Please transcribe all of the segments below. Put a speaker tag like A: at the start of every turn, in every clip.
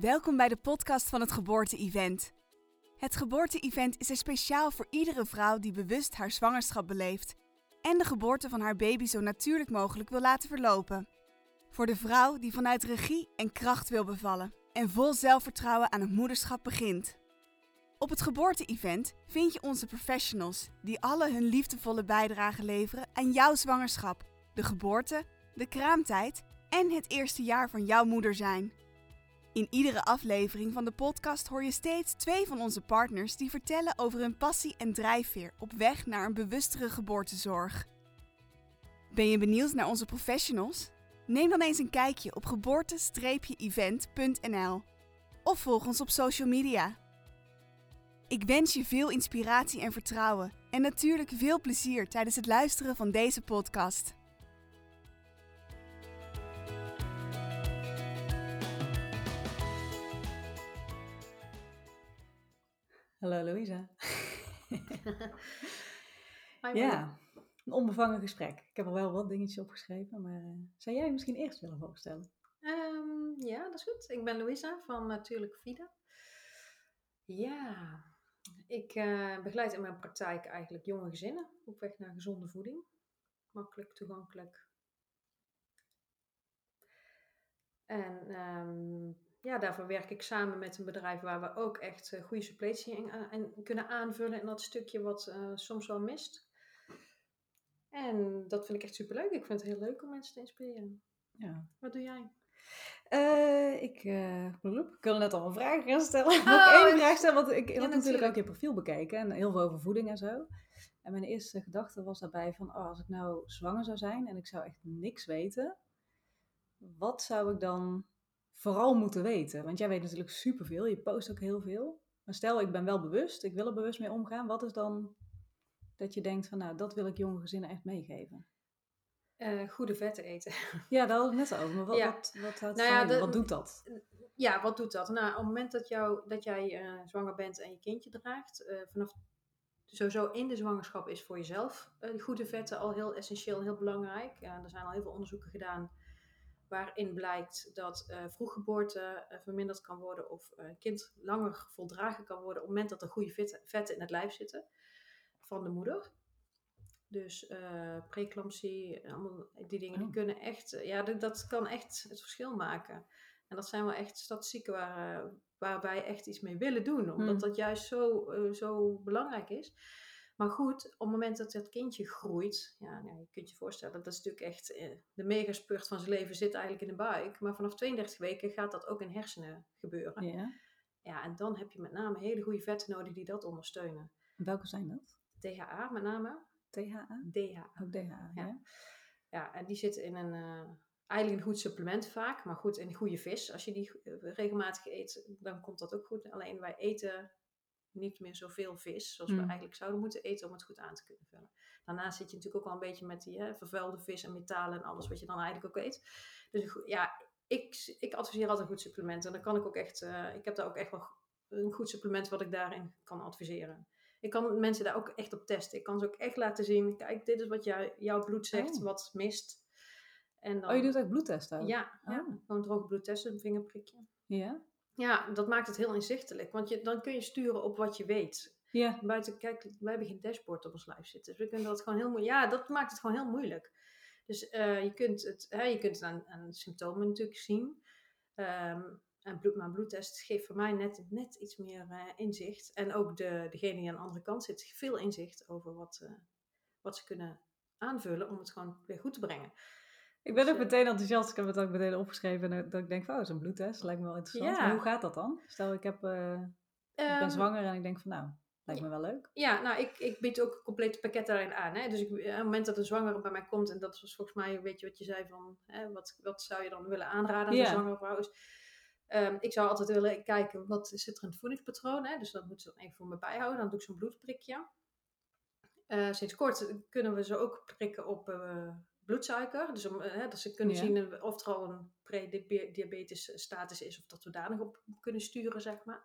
A: Welkom bij de podcast van het Geboorte-event. Het Geboorte-event is er speciaal voor iedere vrouw die bewust haar zwangerschap beleeft en de geboorte van haar baby zo natuurlijk mogelijk wil laten verlopen. Voor de vrouw die vanuit regie en kracht wil bevallen en vol zelfvertrouwen aan het moederschap begint. Op het Geboorte-event vind je onze professionals die alle hun liefdevolle bijdrage leveren aan jouw zwangerschap, de geboorte, de kraamtijd en het eerste jaar van jouw moeder zijn. In iedere aflevering van de podcast hoor je steeds twee van onze partners die vertellen over hun passie en drijfveer op weg naar een bewustere geboortezorg. Ben je benieuwd naar onze professionals? Neem dan eens een kijkje op geboorte-event.nl of volg ons op social media. Ik wens je veel inspiratie en vertrouwen en natuurlijk veel plezier tijdens het luisteren van deze podcast.
B: Hallo Louisa. Ja, een onbevangen gesprek. Ik heb er wel wat dingetjes opgeschreven, maar uh, zou jij misschien eerst willen voorstellen?
C: Um, ja, dat is goed. Ik ben Louisa van Natuurlijk Vida. Ja, ik uh, begeleid in mijn praktijk eigenlijk jonge gezinnen op weg naar gezonde voeding. Makkelijk, toegankelijk. En um, ja, daarvoor werk ik samen met een bedrijf waar we ook echt uh, goede suppletie in, in, kunnen aanvullen in dat stukje wat uh, soms wel mist. En dat vind ik echt superleuk. Ik vind het heel leuk om mensen te inspireren.
B: Ja.
C: Wat doe jij?
B: Uh, ik, ik wilde net al een vraag gaan stellen. Oh, Mag ik één vraag stellen? Want ik, ik
C: ja,
B: had natuurlijk ook je profiel bekeken en heel veel over voeding en zo. En mijn eerste gedachte was daarbij van, oh, als ik nou zwanger zou zijn en ik zou echt niks weten, wat zou ik dan vooral moeten weten? Want jij weet natuurlijk superveel, je post ook heel veel. Maar stel, ik ben wel bewust, ik wil er bewust mee omgaan. Wat is dan dat je denkt van, nou, dat wil ik jonge gezinnen echt meegeven?
C: Uh, goede vetten eten.
B: Ja, daar had ik net over. Maar wat,
C: Ja.
B: wat, wat,
C: Nou ja, de-
B: wat doet dat?
C: Ja, wat doet dat? Nou, op het moment dat, jou, dat jij eh, zwanger bent en je kindje draagt, eh, vanaf sowieso in de zwangerschap is voor jezelf eh, die goede vetten al heel essentieel, heel belangrijk. Er zijn al heel veel onderzoeken gedaan waarin blijkt dat eh vroeggeboorte eh, verminderd kan worden of eh, een kind langer voldragen kan worden op het moment dat er goede vetten, vetten in het lijf zitten van de moeder. Dus preeclampsie, allemaal die dingen, die
B: Oh.
C: kunnen echt, ja, dat, kan echt het verschil maken. En dat zijn wel echt statistieken waar, waar wij echt iets mee willen doen, omdat
B: Hmm.
C: dat juist zo, zo belangrijk is. Maar goed, op het moment dat het kindje groeit, ja, nou, je kunt je voorstellen, dat is natuurlijk echt eh, de megaspurt van zijn leven zit eigenlijk in de buik. Maar vanaf 32 weken gaat dat ook in hersenen gebeuren.
B: Ja.
C: Ja, en dan heb je met name hele goede vetten nodig die dat ondersteunen.
B: Welke zijn dat?
C: DHA met name.
B: THA?
C: DHA.
B: Ook DHA, ja.
C: Ja. Ja, en die zitten in een, eh, eigenlijk een goed supplement vaak, maar goed, in goede vis. Als je die eh, regelmatig eet, dan komt dat ook goed. Alleen wij eten niet meer zoveel vis, zoals we
B: Hmm.
C: eigenlijk zouden moeten eten om het goed aan te kunnen vullen. Daarnaast zit je natuurlijk ook wel een beetje met die hè, vervuilde vis en metalen en alles wat je dan eigenlijk ook eet. Dus ja, ik, ik adviseer altijd een goed supplement. En dan kan ik ook echt, eh, ik heb daar ook echt wel een goed supplement wat ik daarin kan adviseren. Ik kan mensen daar ook echt op testen. Ik kan ze ook echt laten zien, kijk, dit is wat jou, jouw bloed zegt,
B: Oh.
C: wat mist. En dan,
B: Oh, je doet ook bloedtesten
C: ja, ja,
B: Oh.
C: gewoon droge bloedtesten, een vingerprikje.
B: Ja?
C: Ja, dat maakt het heel inzichtelijk. Want je, dan kun je sturen op wat je weet.
B: Ja.
C: Buiten, kijk, wij hebben geen dashboard op ons lijf zitten. Dus we kunnen dat gewoon heel moeilijk. Ja, dat maakt het gewoon heel moeilijk. Dus eh, je kunt het, hè, je kunt het aan, aan symptomen natuurlijk zien. Ehm, en bloed, maar een bloedtest geeft voor mij net, net iets meer eh, inzicht. En ook de, degene die aan de andere kant zit, veel inzicht over wat, eh, wat ze kunnen aanvullen om het gewoon weer goed te brengen.
B: Ik ben ook
C: eh,
B: meteen enthousiast. Ik heb het ook meteen opgeschreven. En dat ik denk, van, oh, zo'n bloedtest lijkt me wel interessant.
C: Ja.
B: Hoe gaat dat dan? Stel, ik, heb, eh, ik ben
C: Ehm,
B: zwanger en ik denk van, nou, lijkt me wel leuk.
C: Ja, nou, ik, ik bied ook een complete pakket daarin aan. Hè? Dus ik, op het moment dat een zwangere bij mij komt, en dat was volgens mij, weet je wat je zei van, hè, wat, wat zou je dan willen aanraden aan
B: Ja.
C: een zwangere vrouw? Is, ehm, ik zou altijd willen kijken, wat zit er in het voedingspatroon? Hè? Dus dat moet ze dan even voor me bijhouden. Dan doe ik zo'n bloedprikje. Eh, sinds kort kunnen we ze ook prikken op eh, bloedsuiker. Dus om, eh, hè, dat ze kunnen
B: Ja.
C: zien eh, of er al een prediabetes status is, of dat we daar nog op kunnen sturen, zeg maar.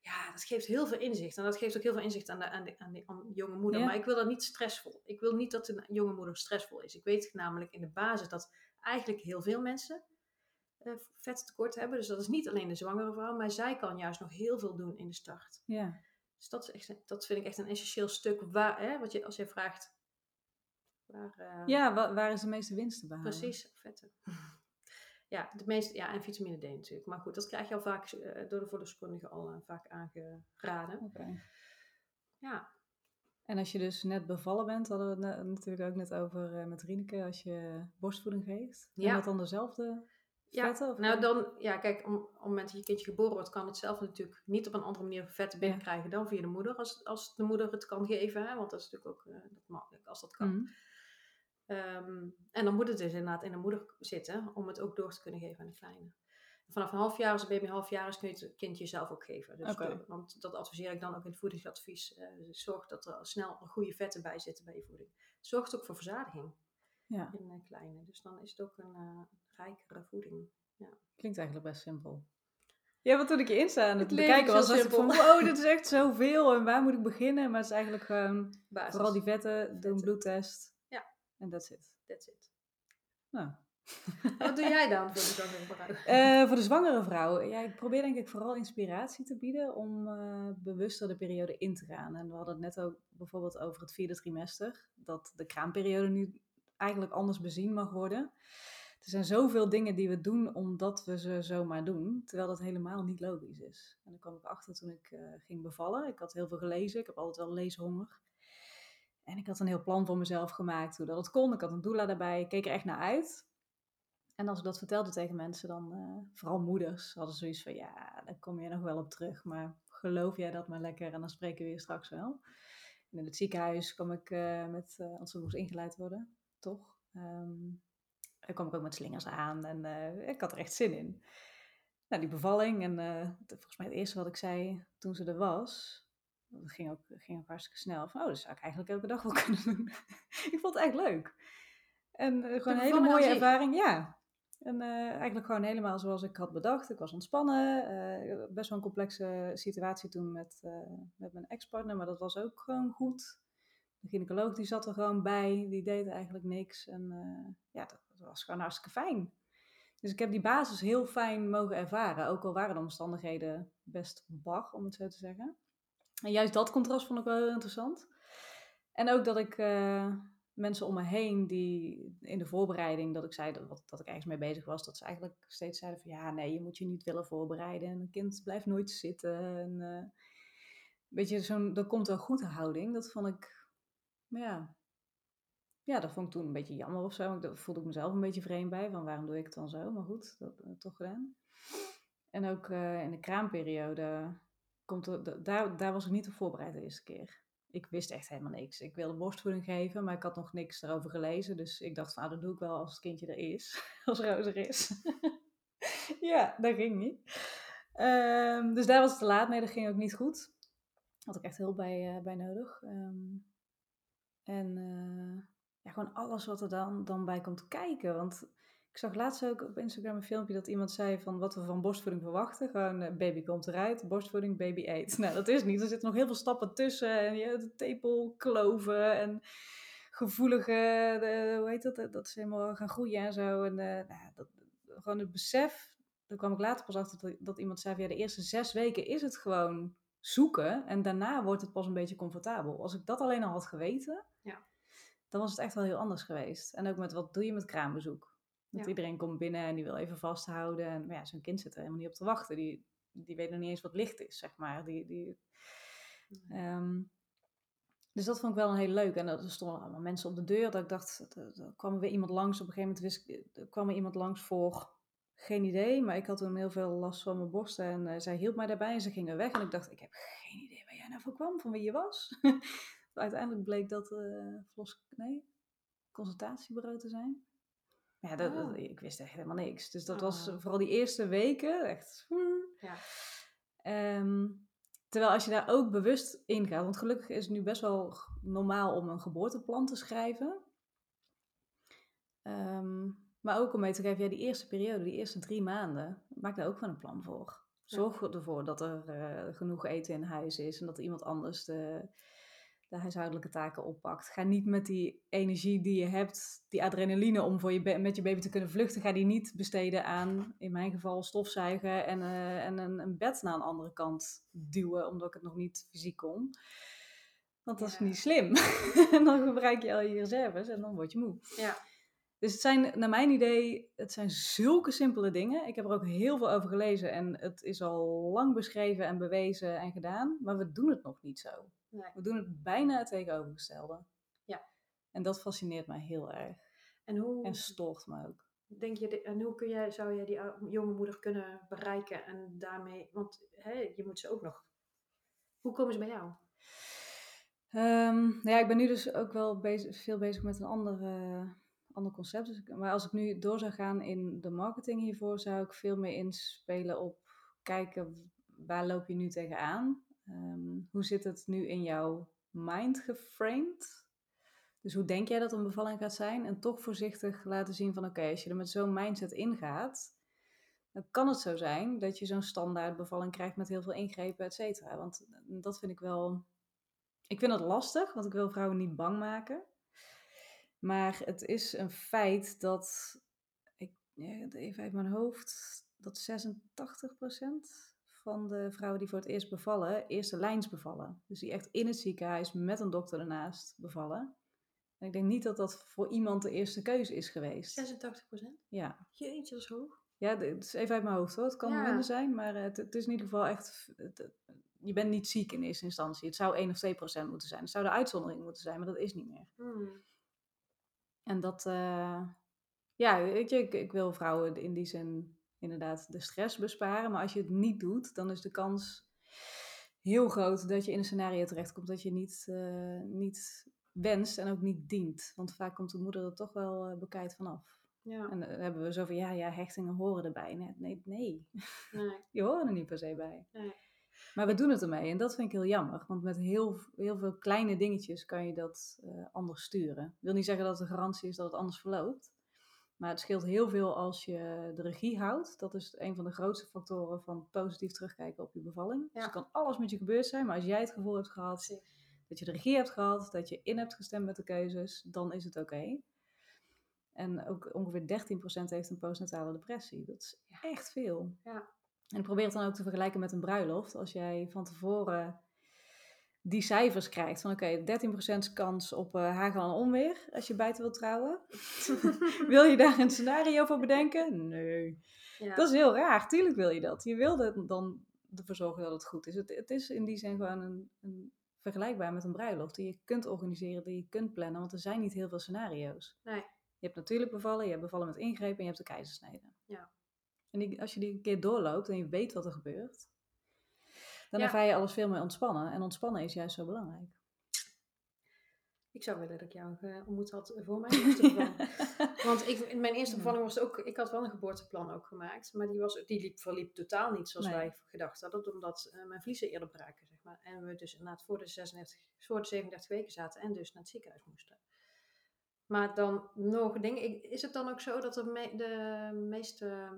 C: Ja, dat geeft heel veel inzicht. En dat geeft ook heel veel inzicht aan de, aan de, aan de, aan de jonge moeder.
B: Ja.
C: Maar ik wil dat niet stressvol. Ik wil niet dat een jonge moeder stressvol is. Ik weet namelijk in de basis dat eigenlijk heel veel mensen eh, vettekort hebben. Dus dat is niet alleen de zwangere vrouw, maar zij kan juist nog heel veel doen in de start.
B: Ja.
C: Dus dat, is echt, dat vind ik echt een essentieel stuk. Waar, hè, wat je, als je vraagt, waar, eh,
B: Ja, wa- waar is de meeste winst te behalen?
C: precies, vetten. ja, de meeste, ja, en vitamine D natuurlijk. Maar goed, dat krijg je al vaak eh, door de voedingskundige al eh, vaak aangeraden.
B: Oké.
C: Ja,
B: En als je dus net bevallen bent, hadden we het natuurlijk ook net over met Rieneke, als je borstvoeding geeft.
C: Ja.
B: Dat dan dezelfde
C: Ja,
B: vetten? Of
C: nou dan, ja kijk, om, op het moment dat je kindje geboren wordt, kan het zelf natuurlijk niet op een andere manier vetten binnenkrijgen dan via de moeder, als, als de moeder het kan geven, hè, want dat is natuurlijk ook dat makkelijk als dat kan.
B: Mhm.
C: Ehm, en dan moet het dus inderdaad in de moeder zitten om het ook door te kunnen geven aan de kleine. Vanaf een half jaar, als de baby een half jaar is, kun je het kindje zelf ook geven. Dus want dat adviseer ik dan ook in het voedingsadvies. Eh, dus zorg dat er snel goede vetten bij zitten bij je voeding. Zorgt ook voor verzadiging
B: Ja,
C: in de kleine. Dus dan is het ook een eh, rijkere voeding.
B: klinkt eigenlijk best simpel. Ja, want toen ik je Insta aan het, bekijken was, dacht ik van, wow, dit is echt zoveel en waar moet ik beginnen? Maar het is eigenlijk gewoon,
C: Basis.
B: vooral die vetten, doen
C: Vetten.
B: bloedtest. En that's it.
C: That's it.
B: Nou.
C: Wat doe jij dan voor de zwangere vrouw?
B: Eh, voor de zwangere vrouw, ja, ik probeer denk ik vooral inspiratie te bieden om eh, bewuster de periode in te gaan. En we hadden het net ook bijvoorbeeld over het vierde trimester, dat de kraamperiode nu eigenlijk anders bezien mag worden. Er zijn zoveel dingen die we doen omdat we ze zomaar doen, terwijl dat helemaal niet logisch is. En daar kwam ik achter toen ik eh, ging bevallen. Ik had heel veel gelezen, ik heb altijd wel leeshonger. En ik had een heel plan voor mezelf gemaakt, hoe dat het kon. Ik had een doula daarbij, ik keek er echt naar uit. En als ik dat vertelde tegen mensen, dan eh, vooral moeders, hadden zoiets van, ja, daar kom je nog wel op terug, maar geloof jij dat maar lekker en dan spreken we je straks wel. En in het ziekenhuis kwam ik eh, met, eh, als ze moest ingeleid worden, toch? Daar kwam ik ook met slingers aan en ik had er echt zin in. Nou, die bevalling en volgens mij het eerste wat ik zei toen ze er was, dat ging ook, ging ook hartstikke snel, van oh, dat zou ik eigenlijk elke dag wel kunnen doen. ik vond het echt leuk. En eh, gewoon een hele mooie ervaring, ja. En eh, eigenlijk gewoon helemaal zoals ik had bedacht. Ik was ontspannen. eh, best wel een complexe situatie toen met, met mijn ex-partner, maar dat was ook gewoon goed. De gynaecoloog die zat er gewoon bij, die deed eigenlijk niks. En ja, dat, dat was gewoon hartstikke fijn. Dus ik heb die basis heel fijn mogen ervaren, ook al waren de omstandigheden best bar, om het zo te zeggen. En juist dat contrast vond ik wel heel interessant. En ook dat ik eh, mensen om me heen die in de voorbereiding, dat ik zei dat, wat- dat ik ergens mee bezig was, dat ze eigenlijk steeds zeiden van ja, nee, je moet je niet willen voorbereiden. En een kind blijft nooit zitten. En, eh, weet je, dat komt wel goed houding. Dat vond ik, ja, ja, dat vond ik toen een beetje jammer of zo. Daar voelde ik mezelf een beetje vreemd bij, van waarom doe ik het dan zo? Maar goed, dat heb ik toch gedaan. En ook eh, in de kraamperiode, komt da- daar, daar was ik niet op voorbereid de eerste keer. Ik wist echt helemaal niks. Ik wilde borstvoeding geven, maar ik had nog niks erover gelezen. Dus ik dacht van, ah, dat doe ik wel als het kindje er is. Als Roos er is. ja, dat ging niet. Ehm, dus daar was het te laat. Nee, dat ging ook niet goed. Had ik echt hulp bij, eh, bij nodig. Ehm, en eh, ja, gewoon alles wat er dan, dan bij komt kijken. Want ik zag laatst ook op Instagram een filmpje dat iemand zei van wat we van borstvoeding verwachten. Gewoon eh, baby komt eruit, borstvoeding, baby eet. Nou, dat is niet. Er zitten nog heel veel stappen tussen. En je de tepelkloven en gevoelige, de, hoe heet dat, dat ze helemaal gaan groeien en zo. En eh, nou, dat, gewoon het besef, daar kwam ik later pas achter dat, dat iemand zei van ja, de eerste zes weken is het gewoon zoeken. En daarna wordt het pas een beetje comfortabel. Als ik dat alleen al had geweten,
C: Ja.
B: dan was het echt wel heel anders geweest. En ook met wat doe je met kraambezoek? Want
C: Ja.
B: iedereen komt binnen en die wil even vasthouden. En maar ja, zo'n kind zit er helemaal niet op te wachten. Die, die weet nog niet eens wat licht is, zeg maar. Die, die, Ehm, dus dat vond ik wel een hele leuk. En er stonden allemaal mensen op de deur. Dat ik dacht, er, kwam weer iemand langs. Op een gegeven moment wist ik, er kwam er iemand langs voor geen idee. Maar ik had toen heel veel last van mijn borsten. En eh, zij hielp mij daarbij en ze gingen weg. En ik dacht, ik heb geen idee waar jij nou voor kwam, van wie je was. Uiteindelijk bleek dat eh Vlos, nee, consultatiebureau te zijn. Ja, dat,
C: Oh.
B: ik wist echt helemaal niks. Dus dat was
C: Oh.
B: vooral die eerste weken echt...
C: Ja.
B: Ehm, terwijl als je daar ook bewust in gaat, want gelukkig is het nu best wel normaal om een geboorteplan te schrijven. Ehm, maar ook om mee te geven, ja, die eerste periode, die eerste drie maanden, maak daar ook gewoon een plan voor. Zorg ervoor dat er eh, genoeg eten in huis is en dat er iemand anders de, de huishoudelijke taken oppakt. Ga niet met die energie die je hebt, die adrenaline om voor je met je baby te kunnen vluchten, ga die niet besteden aan, in mijn geval, stofzuigen en, eh, en een, een bed naar een andere kant duwen, omdat ik het nog niet fysiek kon. Want dat is niet slim. en dan gebruik je al je reserves en dan word je moe.
C: Ja.
B: Dus het zijn, naar mijn idee, het zijn zulke simpele dingen. Ik heb er ook heel veel over gelezen en het is al lang beschreven en bewezen en gedaan, maar we doen het nog niet zo.
C: Nee.
B: We doen het bijna het tegenovergestelde.
C: Ja.
B: En dat fascineert mij heel erg.
C: En hoe,
B: En stoort me ook.
C: denk je, en hoe kun jij, zou jij die ou- jonge moeder kunnen bereiken en daarmee, want hè, je moet ze ook nog. Hoe komen ze bij jou?
B: Ehm, nou ja, ik ben nu dus ook wel bezig, veel bezig met een ander, eh, ander concept. Dus ik- maar als ik nu door zou gaan in de marketing hiervoor, zou ik veel meer inspelen op kijken waar loop je nu tegenaan? Ehm hoe zit het nu in jouw mind geframed? Dus hoe denk jij dat een bevalling gaat zijn? En toch voorzichtig laten zien van oké, als je er met zo'n mindset ingaat, dan kan het zo zijn dat je zo'n standaard bevalling krijgt met heel veel ingrepen, et cetera. Want dat vind ik wel. Ik vind dat lastig, want ik wil vrouwen niet bang maken. Maar het is een feit dat, ik, even uit mijn hoofd, dat 86% van de vrouwen die voor het eerst bevallen, eerste lijns bevallen. Dus die echt in het ziekenhuis met een dokter ernaast bevallen. En ik denk niet dat dat voor iemand de eerste keuze is geweest.
C: 86%
B: Ja,
C: Jeetje, dat is hoog.
B: ja, het is even uit mijn hoofd hoor. Het kan
C: Ja.
B: minder zijn, maar eh, het, het is in ieder geval echt. het- je bent niet ziek in eerste instantie. Het zou 1 of 2 procent moeten zijn. Het zou de uitzondering moeten zijn, maar dat is niet meer.
C: Hmm.
B: En dat, eh, ja, weet je, ik, ik wil vrouwen in die zin inderdaad de stress besparen. Maar als je het niet doet, dan is de kans heel groot dat je in een scenario terechtkomt dat je niet, eh, niet wenst en ook niet dient. Want vaak komt de moeder er toch wel eh, bekijkt vanaf.
C: Ja,
B: En dan hebben we zo van, ja, ja, hechtingen horen erbij. Nee, nee, nee.
C: nee.
B: die horen er niet per se bij.
C: Nee.
B: Maar we doen het ermee en dat vind ik heel jammer. Want met heel, heel veel kleine dingetjes kan je dat eh, anders sturen. Ik wil niet zeggen dat het de garantie is dat het anders verloopt. Maar het scheelt heel veel als je de regie houdt. Dat is een van de grootste factoren van positief terugkijken op je bevalling. Dus er kan alles met je gebeurd zijn, maar als jij het gevoel hebt gehad dat je de regie hebt gehad, dat je in hebt gestemd met de keuzes, dan is het oké. En ook ongeveer 13% heeft een postnatale depressie. Dat is
C: Ja.
B: echt veel.
C: Ja.
B: En probeer het dan ook te vergelijken met een bruiloft. Als jij van tevoren die cijfers krijgt van oké, 13% kans op eh hagel en onweer als je buiten wilt trouwen. wil je daar een scenario voor bedenken? Nee.
C: Ja.
B: Dat is heel raar. Tuurlijk wil je dat. Je wil er dan ervoor zorgen dat het goed is. Het, het is in die zin gewoon een, een vergelijkbaar met een bruiloft die je kunt organiseren, die je kunt plannen, want er zijn niet heel veel scenario's.
C: Nee.
B: Je hebt natuurlijk bevallen, je hebt bevallen met ingrepen en je hebt de keizersnede.
C: Ja.
B: En die, als je die een keer doorloopt en je weet wat er gebeurt, dan
C: Ja.
B: ervaar je alles veel meer ontspannen. En ontspannen is juist zo belangrijk.
C: Ik zou willen dat ik jou eh, ontmoet had voor mijn. Want ik, in mijn eerste bevalling was ook, ik had wel een geboorteplan ook gemaakt, maar die, was, die liep, verliep totaal niet zoals
B: Nee.
C: wij gedacht hadden, Dat omdat eh, mijn vliezen eerder braken, zeg maar. En we dus inderdaad voor de, 36, voor de 37 weken zaten en dus naar het ziekenhuis moesten. Maar dan nog een ding, is het dan ook zo dat de, me- de meeste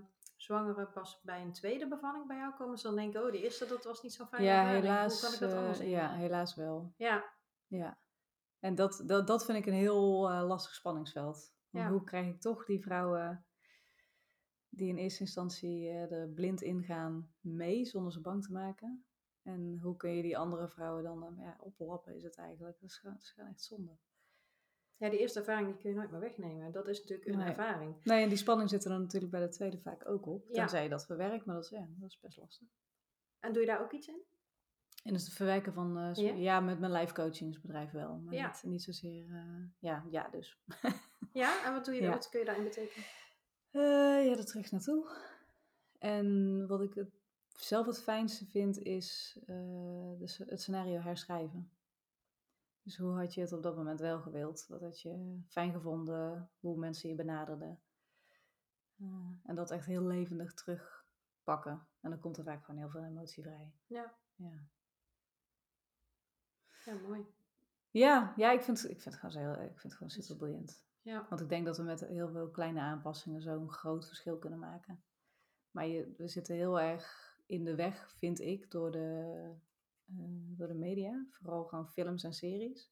C: zwangeren pas bij een tweede bevalling bij jou komen? Dus dan denken, oh, die eerste, dat was niet zo fijn.
B: ja, helaas.
C: Hoe kan ik dat
B: eh, ja, helaas wel.
C: Ja,
B: Ja. En dat, dat, dat vind ik een heel eh, lastig spanningsveld.
C: Ja.
B: Hoe krijg ik toch die vrouwen die in eerste instantie eh, er blind ingaan mee, zonder ze bang te maken? En hoe kun je die andere vrouwen dan ja, oplappen, is het eigenlijk. Dat is, dat is echt zonde.
C: Ja, die eerste ervaring die kun je nooit meer wegnemen. Dat is natuurlijk een
B: Nee.
C: ervaring.
B: Nee, en die spanning zit er dan natuurlijk bij de tweede vaak ook op.
C: Ja.
B: Tenzij je dat verwerkt, maar dat is, ja, dat is best lastig.
C: En doe je daar ook iets in?
B: En dus het verwerken van, eh,
C: Ja?
B: ja? met mijn life coachingsbedrijf wel. Maar
C: Ja.
B: niet, niet zozeer, eh, ja, ja dus.
C: Ja, en wat, doe je,
B: Ja.
C: wat kun je daarin betekenen?
B: Eh, ja, daar terug naartoe. En wat ik het, zelf het fijnste vind, is het scenario herschrijven. Dus hoe had je het op dat moment wel gewild? Wat had je fijn gevonden? Hoe mensen je benaderden? Eh, en dat echt heel levendig terugpakken. En dan komt er vaak gewoon heel veel emotie vrij.
C: Ja.
B: Ja,
C: Ja, mooi.
B: ja, ja ik, vind, ik vind het gewoon, zo heel, ik vind het gewoon super boeiend.
C: Ja.
B: Want ik denk dat we met heel veel kleine aanpassingen zo'n groot verschil kunnen maken. Maar je, we zitten heel erg in de weg, vind ik, door de door de media. Vooral gewoon films en series.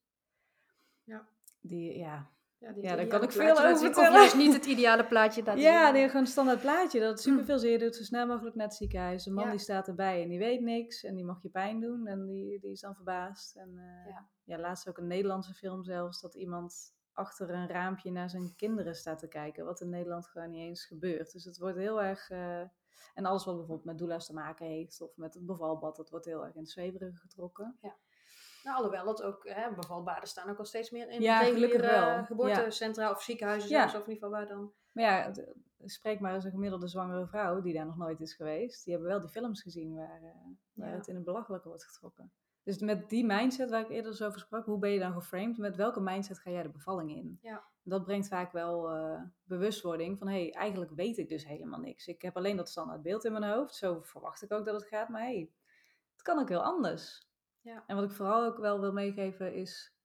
C: Ja.
B: Die, ja,
C: Ja, die
B: Ja, daar kan ik veel over.
C: Of
B: vertellen.
C: juist niet het ideale plaatje. Dat
B: ja die gewoon een standaard plaatje. Dat het
C: Mm.
B: superveel zeer doet, zo snel mogelijk naar het ziekenhuis. De man
C: Ja.
B: die staat erbij en die weet niks. En die mag je pijn doen. En die, die is dan verbaasd. En eh,
C: Ja.
B: ja. laatst ook een Nederlandse film zelfs. Dat iemand achter een raampje naar zijn kinderen staat te kijken. Wat in Nederland gewoon niet eens gebeurt. Dus het wordt heel erg... eh, en alles wat bijvoorbeeld met doula's te maken heeft. Of met het bevalbad. Dat wordt heel erg in het zweverige getrokken.
C: Nou, alhoewel dat ook, hè, bevalbaden staan ook al steeds meer in
B: Ja,
C: reguliere.
B: Ja.
C: geboortecentra of ziekenhuizen
B: Ja.
C: zelfs, of in ieder geval waar dan.
B: Maar ja, spreek maar eens een gemiddelde zwangere vrouw die daar nog nooit is geweest. Die hebben wel die films gezien waar, eh, waar
C: Ja.
B: het in het belachelijke wordt getrokken. Dus met die mindset waar ik eerder zo over sprak, hoe ben je dan geframed? Met welke mindset ga jij de bevalling in?
C: Ja.
B: Dat brengt vaak wel eh, bewustwording van, hé, hey, eigenlijk weet ik dus helemaal niks. Ik heb alleen dat standaard beeld in mijn hoofd. Zo verwacht ik ook dat het gaat, maar hé, hey, het kan ook heel anders.
C: Ja.
B: En wat ik vooral ook wel wil meegeven is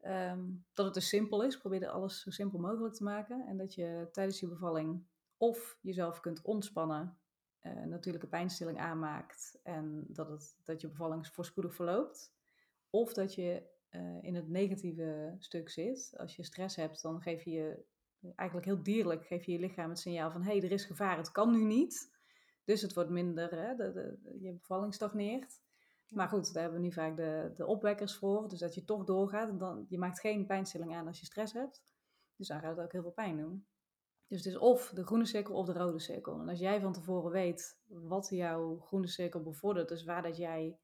B: ehm, dat het dus simpel is. Probeer alles zo simpel mogelijk te maken. En dat je tijdens je bevalling of jezelf kunt ontspannen, eh, natuurlijke pijnstilling aanmaakt en dat, het, dat je bevalling voorspoedig verloopt. Of dat je eh, in het negatieve stuk zit. Als je stress hebt, dan geef je je, eigenlijk heel dierlijk, geef je je lichaam het signaal van hé, hey, er is gevaar, het kan nu niet. Dus het wordt minder, hè, de, de, je bevalling stagneert. Maar goed, daar hebben we nu vaak de, de opwekkers voor. Dus dat je toch doorgaat. En dan, je maakt geen pijnstilling aan als je stress hebt. Dus dan gaat het ook heel veel pijn doen. Dus het is of de groene cirkel of de rode cirkel. En als jij van tevoren weet wat jouw groene cirkel bevordert, dus waar dat jij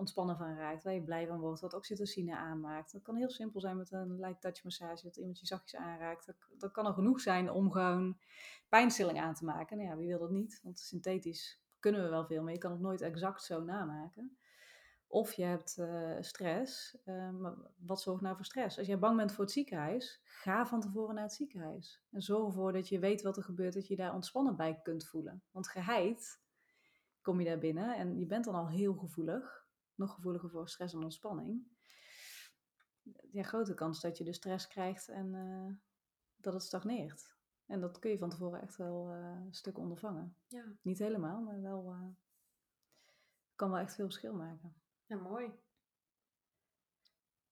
B: ontspannen van raakt, waar je blij van wordt, wat oxytocine aanmaakt. Dat kan heel simpel zijn met een light touch massage, dat iemand je zachtjes aanraakt. Dat, dat kan al genoeg zijn om gewoon pijnstilling aan te maken. Nou ja, wie wil dat niet? Want synthetisch kunnen we wel veel, maar je kan het nooit exact zo namaken. Of je hebt eh, stress. Eh, maar wat zorgt nou voor stress? Als jij bang bent voor het ziekenhuis, ga van tevoren naar het ziekenhuis. En zorg ervoor dat je weet wat er gebeurt, dat je je daar ontspannen bij kunt voelen. Want geheid kom je daar binnen en je bent dan al heel gevoelig. Nog gevoeliger voor stress en ontspanning. Ja, grote kans dat je dus stress krijgt en eh, dat het stagneert. En dat kun je van tevoren echt wel eh, een stuk ondervangen.
C: Ja,
B: Niet helemaal, maar wel eh, kan wel echt veel verschil maken.
C: ja mooi.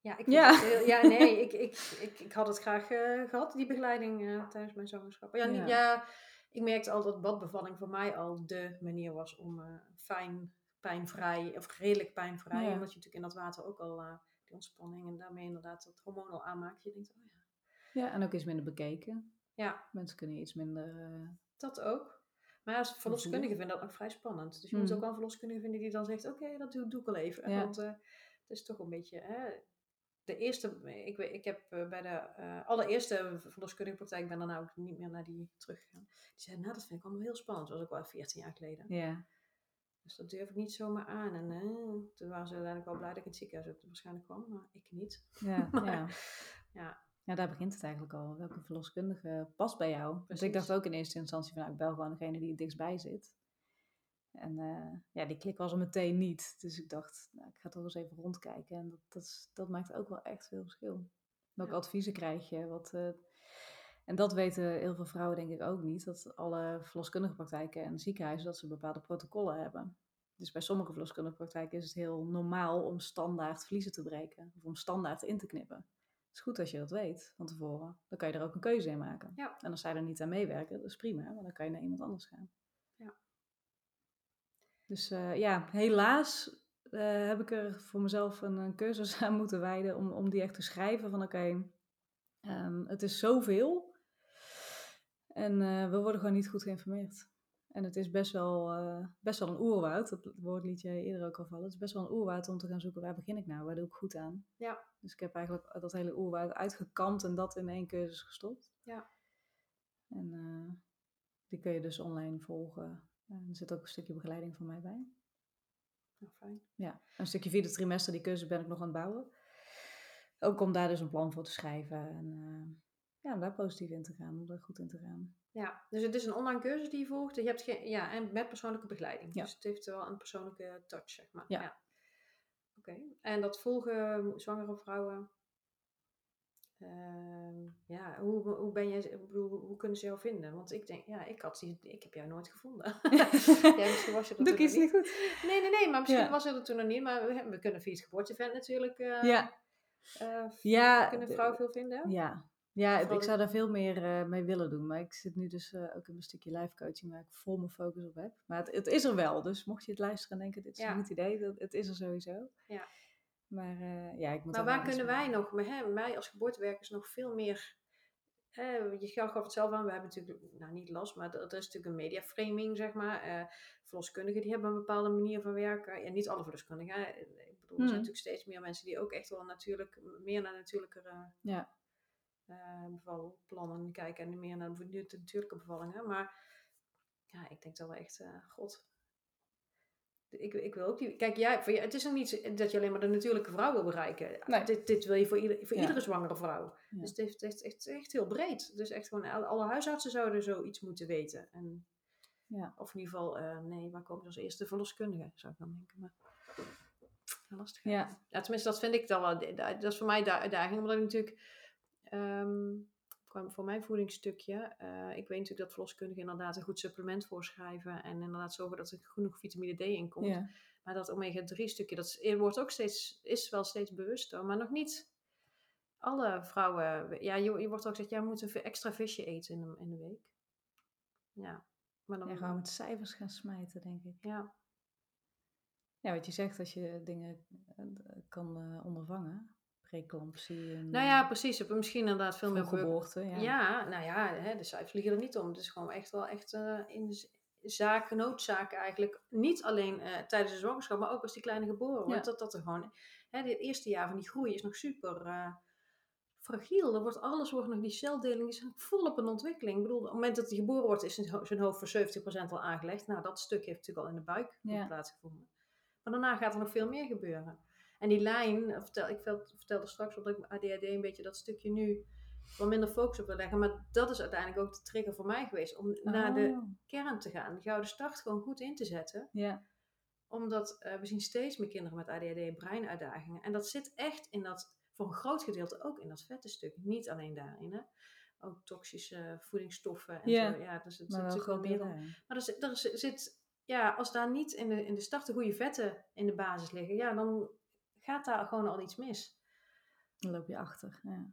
C: Ja, ik
B: Ja.
C: heel, ja, nee, ik, ik, ik, ik had het graag eh, gehad, die begeleiding tijdens mijn zwangerschap. Ja,
B: Ja.
C: ja. ik merkte al dat badbevalling voor mij al de manier was om eh, fijn, pijnvrij, of redelijk pijnvrij,
B: Ja.
C: omdat je natuurlijk in dat water ook al eh, die ontspanning en daarmee inderdaad dat hormoon al aanmaakt. Je denkt, oh ja,
B: Ja, en ook iets minder bekeken.
C: ja
B: Mensen kunnen iets minder. eh,
C: dat ook. Maar als verloskundige vind ik dat nog vrij spannend. Dus je moet
B: Mm.
C: ook wel een verloskundige vinden die dan zegt, oké, dat doe, doe ik al even.
B: Ja.
C: Want eh, het is toch een beetje... Hè, de eerste, ik, weet, ik heb bij de eh, allereerste verloskundige praktijk, ik ben daarna ook niet meer naar die teruggegaan. Die zei, nou dat vind ik allemaal heel spannend. Dat was ook wel 14 jaar geleden.
B: ja.
C: Dus dat durf ik niet zomaar aan. En eh, toen waren ze uiteindelijk wel blij dat ik in het ziekenhuis ook waarschijnlijk kwam, maar ik niet.
B: Ja,
C: Maar-
B: ja.
C: Ja,
B: ja, daar begint het eigenlijk al. Welke verloskundige past bij jou? Dus ik dacht ook in eerste instantie van, nou, ik bel gewoon degene die het dichtstbij zit. En eh, ja, die klik was er meteen niet. Dus ik dacht, nou, ik ga toch eens even rondkijken. En dat, dat, is- dat maakt ook wel echt veel verschil. Welke
C: Ja.
B: adviezen krijg je? Wat, eh, en dat weten heel veel vrouwen denk ik ook niet. Dat alle verloskundige praktijken en ziekenhuizen, dat ze bepaalde protocollen hebben. Dus bij sommige verloskundige praktijken is het heel normaal om standaard vliezen te breken. Of om standaard in te knippen. Het is goed als je dat weet van tevoren. Dan kan je er ook een keuze in maken.
C: Ja.
B: En als zij er niet aan meewerken, dat is prima. Maar dan kan je naar iemand anders gaan.
C: Ja.
B: Dus eh, ja, helaas eh, heb ik er voor mezelf een, een cursus aan moeten wijden. Om, om die echt te schrijven van oké, ehm, het is zoveel. En eh, we worden gewoon niet goed geïnformeerd. En het is best wel, eh, best wel een oerwoud. Dat woord liet jij eerder ook al vallen. Het is best wel een oerwoud om te gaan zoeken waar begin ik nou? Waar doe ik goed aan?
C: Ja.
B: Dus ik heb eigenlijk dat hele oerwoud uitgekampt en dat in één cursus gestopt.
C: Ja.
B: En eh, die kun je dus online volgen. En er zit ook een stukje begeleiding van mij bij.
C: nou, fijn.
B: Ja, een stukje vierde trimester, die cursus ben ik nog aan het bouwen. Ook om daar dus een plan voor te schrijven. En ja, om daar positief in te gaan, om er goed in te gaan.
C: Ja, dus het is een online cursus die je volgt. Je hebt geen, ja, en met persoonlijke begeleiding.
B: Ja.
C: Dus het heeft wel een persoonlijke touch, zeg maar.
B: Ja.
C: Oké. En dat volgen zwangere vrouwen. Ehm, ja, hoe, hoe ben jij, bedoel, hoe kunnen ze jou vinden? Want ik denk, ja, ik, had ik heb jou nooit gevonden. ja, misschien was je er
B: Doe ik iets niet goed?
C: Nee, nee, nee, maar misschien
B: Ja.
C: was je er toen nog niet. Maar we, we kunnen via het geboortevent natuurlijk, eh
B: Ja.
C: eh,
B: Ja,
C: kunnen vrouwen veel vinden.
B: Ja, ja ik zou daar veel meer eh, mee willen doen. Maar ik zit nu dus eh, ook in een stukje live coaching waar ik vol mijn focus op heb. Maar het, het is er wel. Dus mocht je het luisteren en denken, dit is
C: Ja.
B: een goed idee. Dat, het is er sowieso.
C: Ja.
B: Maar eh, ja, ik moet
C: Maar waar kunnen wij nog, met hè, wij als geboortewerkers, nog veel meer. Hè, je gaf het zelf aan, we hebben natuurlijk, nou niet last, maar dat, is natuurlijk een mediaframing, zeg maar. Verloskundigen die hebben een bepaalde manier van werken. Ja, niet alle verloskundigen. hè. Ik bedoel, er
B: Hmm.
C: zijn natuurlijk steeds meer mensen die ook echt wel natuurlijk, meer naar natuurlijke
B: Ja.
C: Eh bevalplannen kijken en meer naar de natuurlijke bevallingen. Maar ja, ik denk dat we echt, eh, god. Ik, ik wil ook die. Kijk, jij, voor je, het is nog niet dat je alleen maar de natuurlijke vrouw wil bereiken.
B: Nee.
C: Dit, dit wil je voor, ieder, voor
B: Ja.
C: iedere zwangere vrouw.
B: Ja.
C: Dus het is echt, echt, heel breed. Dus echt gewoon alle, alle huisartsen zouden zoiets moeten weten. En,
B: Ja.
C: Of in ieder geval, eh, nee, waar komen ze als eerste verloskundige, zou ik dan denken. Maar, lastig.
B: Ja,
C: Ja, tenminste, dat vind ik dan wel. Dat is voor mij de uitdaging, omdat ik natuurlijk. Ehm, voor mijn voedingsstukje. eh, ik weet natuurlijk dat verloskundigen inderdaad een goed supplement voorschrijven. En inderdaad zorgen dat er genoeg vitamine D in komt.
B: ja.
C: Maar dat omega-3 stukje, dat is, wordt ook steeds, is wel steeds bewuster. Maar nog niet alle vrouwen. Ja, je, je wordt ook gezegd, ja, je moet een extra visje eten in de, in de week. Ja, maar dan.
B: ja, gewoon met cijfers gaan smijten, denk ik.
C: ja.
B: Ja, wat je zegt, als je dingen eh, kan eh, ondervangen. Preeclampsie en
C: Nou ja, precies. Heb misschien inderdaad veel meer
B: geboorte. Ja.
C: Ja, nou ja, hè, de cijfers liggen er niet om. Het is gewoon echt wel echt eh, in zaken, noodzaken eigenlijk. Niet alleen eh, tijdens de zwangerschap, maar ook als die kleine geboren wordt.
B: Ja.
C: Dat dat er gewoon... Hè, dit eerste jaar van die groei is nog super eh, fragiel. Er wordt, alles wordt nog, die celdeling is volop een ontwikkeling. Ik bedoel, op het moment dat hij geboren wordt, is zijn hoofd voor 70% al aangelegd. Nou, dat stuk heeft natuurlijk al in de buik
B: Ja.
C: plaatsgevonden. Maar daarna gaat er nog veel meer gebeuren. En die lijn, eh, vertel, ik vertel- vertelde straks al dat ik ADHD een beetje dat stukje nu wat minder focus op wil leggen. Maar dat is uiteindelijk ook de trigger voor mij geweest. Om naar de
B: Oh,
C: kern te gaan. De gouden start gewoon goed in te zetten.
B: Ja,
C: Omdat eh, we zien steeds meer kinderen met ADHD breinuitdagingen. En dat zit echt in dat, voor een groot gedeelte ook in dat vette stuk. Niet alleen daarin. Hè. Ook toxische voedingsstoffen en
B: Ja,
C: zo. Ja, dus het
B: maar wel
C: zit natuurlijk wel meer maar er zit, er zit, ja, als daar niet in de, in de start de goede vetten in de basis liggen, ja, dan gaat daar gewoon al iets mis.
B: Dan loop je achter. Ja.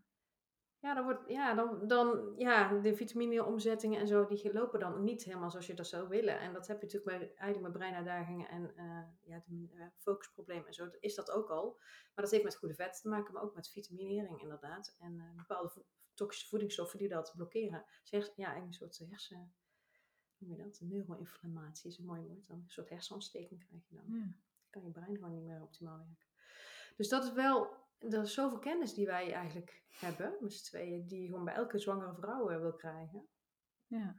C: Ja, dan wordt, ja, dan, dan, ja, de vitamineomzettingen en zo, die lopen dan niet helemaal zoals je dat zou willen. En dat heb je natuurlijk bij, eigenlijk met breinuitdagingen en eh, ja, de, eh, focusproblemen en zo, is dat ook al. Maar dat heeft met goede vetten te maken, maar ook met vitaminering inderdaad. En eh, bepaalde vo- toxische voedingsstoffen die dat blokkeren. Zeg, ja, een soort hersen, hoe noem je dat? Neuroinflammatie is een mooi woord. Dan een soort hersenontsteking krijg je dan.
B: Ja.
C: kan je brein gewoon niet meer optimaal werken. Dus dat is wel, er is zoveel kennis die wij eigenlijk hebben, met z'n tweeën, die je gewoon bij elke zwangere vrouw eh, wil krijgen.
B: Ja.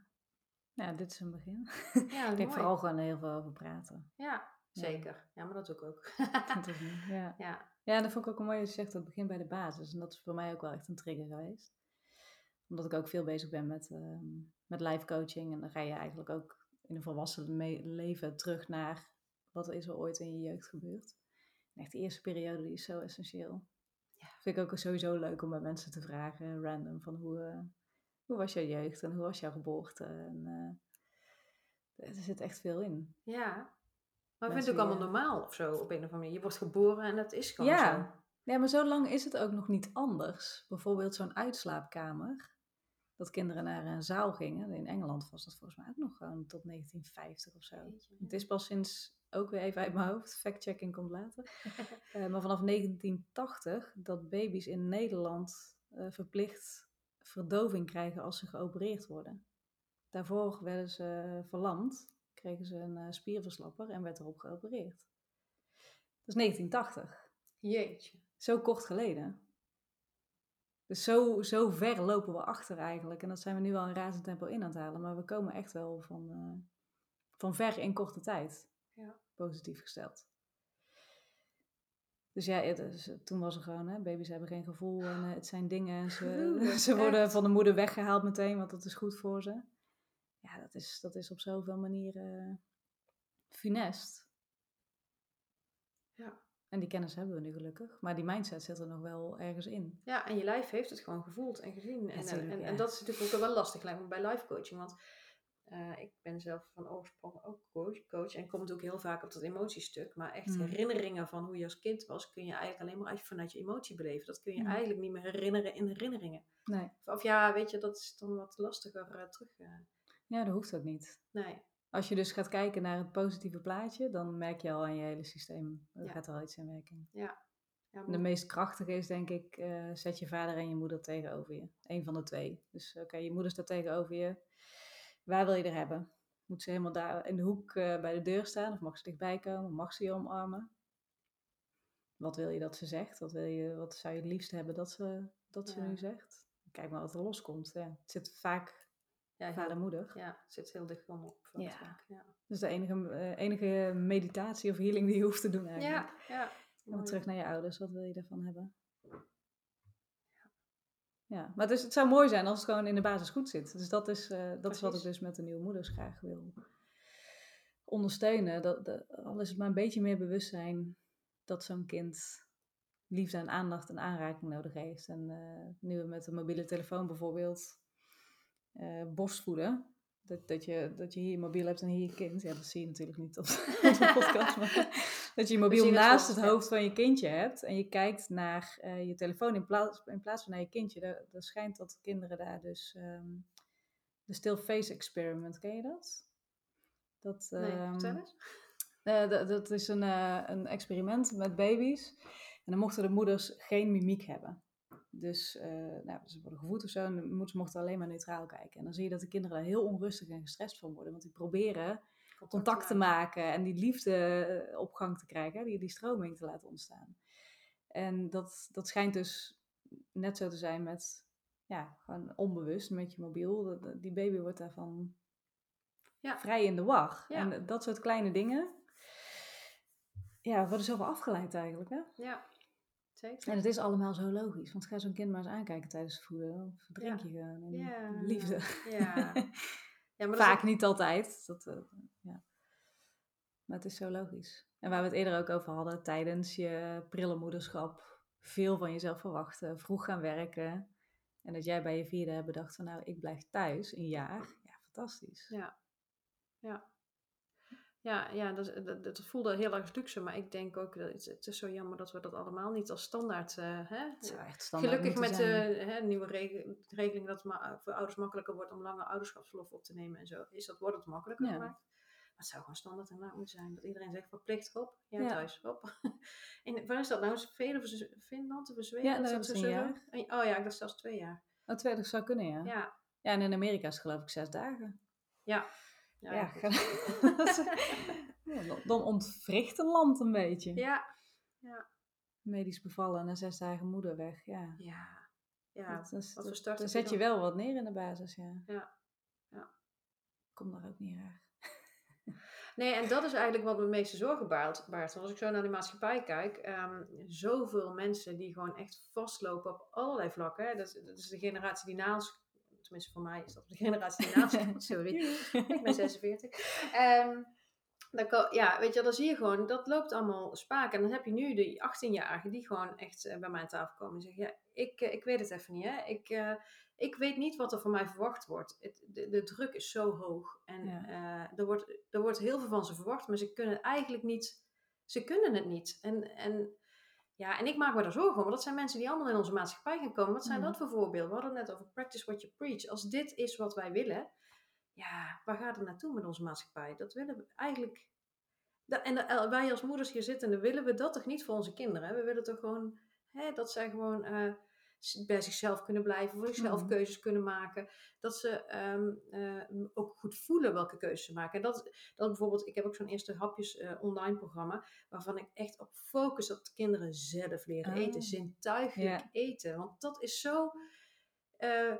B: ja, dit is een begin.
C: Ja,
B: ik denk vooral gewoon heel veel over praten.
C: Ja, zeker. Ja, maar dat doe ik ook.
B: Dat is niet- ja.
C: ja,
B: ja, dat vond ik ook een mooi dat je zegt, dat begint bij de basis. En dat is voor mij ook wel echt een trigger geweest. Omdat ik ook veel bezig ben met, ehm met life coaching. En dan ga je eigenlijk ook in een volwassen leven terug naar wat is er ooit in je jeugd gebeurd. Echt de eerste periode die is zo essentieel.
C: Ja.
B: Vind ik ook sowieso leuk om bij mensen te vragen, random, van hoe, eh, hoe was jouw jeugd en hoe was jouw geboorte? En, eh, er zit echt veel in.
C: ja. Maar ik
B: Mensen
C: vind het ook allemaal normaal of zo, op een of andere manier. Je wordt geboren en dat is gewoon
B: Ja.
C: zo.
B: Ja, maar zo lang is het ook nog niet anders. Bijvoorbeeld zo'n uitslaapkamer. Dat kinderen naar een zaal gingen. In Engeland was dat volgens mij ook nog gewoon tot 1950 of zo. Het is pas sinds, ook weer even uit mijn hoofd, fact-checking komt later. Eh, maar vanaf 1980 dat baby's in Nederland eh, verplicht verdoving krijgen als ze geopereerd worden. Daarvoor werden ze verlamd, kregen ze een eh, spierverslapper en werd erop geopereerd. Dat is 1980.
C: Jeetje.
B: Zo kort geleden. Dus zo, zo ver lopen we achter eigenlijk. En dat zijn we nu al in razend tempo in aan het halen. Maar we komen echt wel van, van ver in korte tijd. Positief gesteld. Dus ja, het is- toen was er gewoon, hè, baby's hebben geen gevoel en eh, het zijn dingen. en Ze, worden
C: echt.
B: van de moeder weggehaald meteen, want dat is goed voor ze. Ja, dat is, dat is op zoveel manieren funest.
C: Ja.
B: En die kennis hebben we nu gelukkig. Maar die mindset zit er nog wel ergens in.
C: Ja, en je lijf heeft het gewoon gevoeld en gezien. En,
B: tuurlijk,
C: en,
B: ja.
C: en dat is natuurlijk ook wel lastig lijkt me bij life coaching. Want eh, ik ben zelf van oorsprong ook coach, coach. En kom natuurlijk heel vaak op dat emotiestuk. Maar echt
B: Hmm.
C: herinneringen van hoe je als kind was, kun je eigenlijk alleen maar uit- vanuit je emotie beleven. Dat kun je
B: Hmm.
C: eigenlijk niet meer herinneren in herinneringen.
B: Nee.
C: Of, of ja, weet je, dat is dan wat lastiger eh, terug. eh.
B: Ja, dat hoeft ook niet.
C: nee.
B: Als je dus gaat kijken naar het positieve plaatje, dan merk je al aan je hele systeem. Er
C: Ja.
B: gaat er al iets in werking.
C: Ja,
B: De
C: maar-
B: meest krachtige is denk ik, zet je vader en je moeder tegenover je. Eén van de twee. Dus oké, je moeder staat tegenover je. Waar wil je er hebben? Moet ze helemaal daar in de hoek eh, bij de deur staan? Of mag ze dichtbij komen? Mag ze je omarmen? Wat wil je dat ze zegt? Wat, wil je, wat zou je het liefst hebben dat ze, dat ze
C: Ja.
B: nu zegt? Kijk maar wat er loskomt. Ja, het zit vaak
C: ja,
B: vader-moeder.
C: ja, het zit heel dicht van op.
B: Ja.
C: het vaak, ja.
B: Dus de enige, eh, enige meditatie of healing die je hoeft te doen eigenlijk.
C: ja, ja.
B: En terug naar je ouders, wat wil je daarvan hebben? Ja, maar het, is, het zou mooi zijn als het gewoon in de basis goed zit. Dus dat is, eh, dat is wat ik dus met de nieuwe moeders graag wil ondersteunen. Dat, dat, al is het maar een beetje meer bewustzijn dat zo'n kind liefde en aandacht en aanraking nodig heeft. En eh, nu we met de mobiele telefoon bijvoorbeeld eh, borstvoeden. Dat, dat, je, dat je hier je mobiel hebt en hier je kind. Ja, dat zie je natuurlijk niet op op de podcast. Maar dat je je mobiel naast het hoofd van je kindje hebt. En je kijkt naar eh, je telefoon in plaats, in plaats van naar je kindje. Dan schijnt dat kinderen daar dus... ehm, de still face experiment, ken je dat? Dat,
C: Nee, vertel eens.
B: eh, dat, dat is een, eh, een experiment met baby's. En dan mochten de moeders geen mimiek hebben. Dus nou, ze worden gevoed of zo en de moeders mochten alleen maar neutraal kijken. En dan zie je dat de kinderen daar heel onrustig en gestrest van worden. Want die proberen contact te maken en die liefde eh, op gang te krijgen. Die, die stroming te laten ontstaan. En dat, dat schijnt dus net zo te zijn met, ja, gewoon onbewust met je mobiel. Die baby wordt daarvan
C: Ja.
B: vrij in de war.
C: Ja.
B: En dat soort kleine dingen, ja, worden zoveel afgeleid eigenlijk. Hè?
C: Ja, zeker.
B: En het is allemaal zo logisch. Want ga zo'n kind maar eens aankijken tijdens het voeden. Dan verdrink je gewoon in liefde.
C: Ja. Ja, maar
B: Vaak niet altijd. Dat, eh, ja. Maar het is zo logisch. En waar we het eerder ook over hadden, tijdens je prille moederschap veel van jezelf verwachten, vroeg gaan werken. En dat jij bij je vierde hebt bedacht van nou, ik blijf thuis een jaar. Ja, fantastisch.
C: Ja. Ja. Ja, ja dat, dat, dat voelde heel erg luxe, maar ik denk ook dat het, is zo jammer dat we dat allemaal niet als standaard. eh, hè?
B: Het zou echt standaard
C: Gelukkig met de
B: zijn.
C: hè, nieuwe reg- regeling dat het voor ouders makkelijker wordt om langer ouderschapsverlof op te nemen en zo, is dat, wordt het makkelijker
B: Ja.
C: gemaakt. Maar het zou gewoon standaard inderdaad moeten zijn. Dat iedereen zegt verplicht, hop, ja,
B: Ja.
C: thuis, hop. En waar is dat nou? Is het is Finland of Zweden?
B: Ja,
C: Is dat
B: ze een
C: tussen- Oh ja, ik dacht zelfs twee jaar.
B: Oh, twee, dat zou kunnen, ja. ja.
C: Ja,
B: en in Amerika is het geloof ik zes dagen.
C: ja.
B: Ja,
C: Ja.
B: Ja, dan- dan ontwricht een land een beetje.
C: ja,
B: Medisch bevallen en na zes dagen moeder weg. Ja,
C: ja. ja.
B: dat is, dat-
C: je
B: zet je
C: dan?
B: wel wat neer in de basis, ja.
C: Ja, ja.
B: Kom daar ook niet raar.
C: Nee, en dat is eigenlijk wat me het meeste zorgen baart. baart. Want als ik zo naar de maatschappij kijk, ehm, zoveel mensen die gewoon echt vastlopen op allerlei vlakken. Hè. Dat, is- dat is de generatie die na ons, tenminste voor mij is dat de generatie die na ons komt, sorry, ik ben 46. Ehm, dan, ko- ja, weet je, dan zie je gewoon, dat loopt allemaal spaak. En dan heb je nu de 18-jarigen die gewoon echt eh, bij mij aan tafel komen en zeggen, ja, ik, eh, ik weet het even niet, hè. Ik, eh, ik weet niet wat er van mij verwacht wordt. Het, de, de druk is zo hoog. En
B: Ja.
C: er, wordt, er wordt heel veel van ze verwacht, maar ze kunnen het eigenlijk niet. Ze kunnen het niet. En, en, ja, en ik maak me daar zorgen om. Want dat zijn mensen die allemaal in onze maatschappij gaan komen. Wat zijn
B: Mhm.
C: dat voor voorbeelden? We hadden het net over practice what you preach. Als dit is wat wij willen, ja, waar gaat het naartoe met onze maatschappij? Dat willen we eigenlijk. En eh, wij als moeders hier zitten, dan willen we dat toch niet voor onze kinderen? We willen toch gewoon hè, dat zij gewoon eh, bij zichzelf kunnen blijven, voor zichzelf
B: Mhm.
C: keuzes kunnen maken. Dat ze ehm, eh, ook goed voelen welke keuzes ze maken. En dat, dat bijvoorbeeld, ik heb ook zo'n eerste hapjes eh, online programma, waarvan ik echt op focus dat de kinderen zelf leren
B: Ah.
C: eten, zintuigelijk eten. Want dat is zo. eh,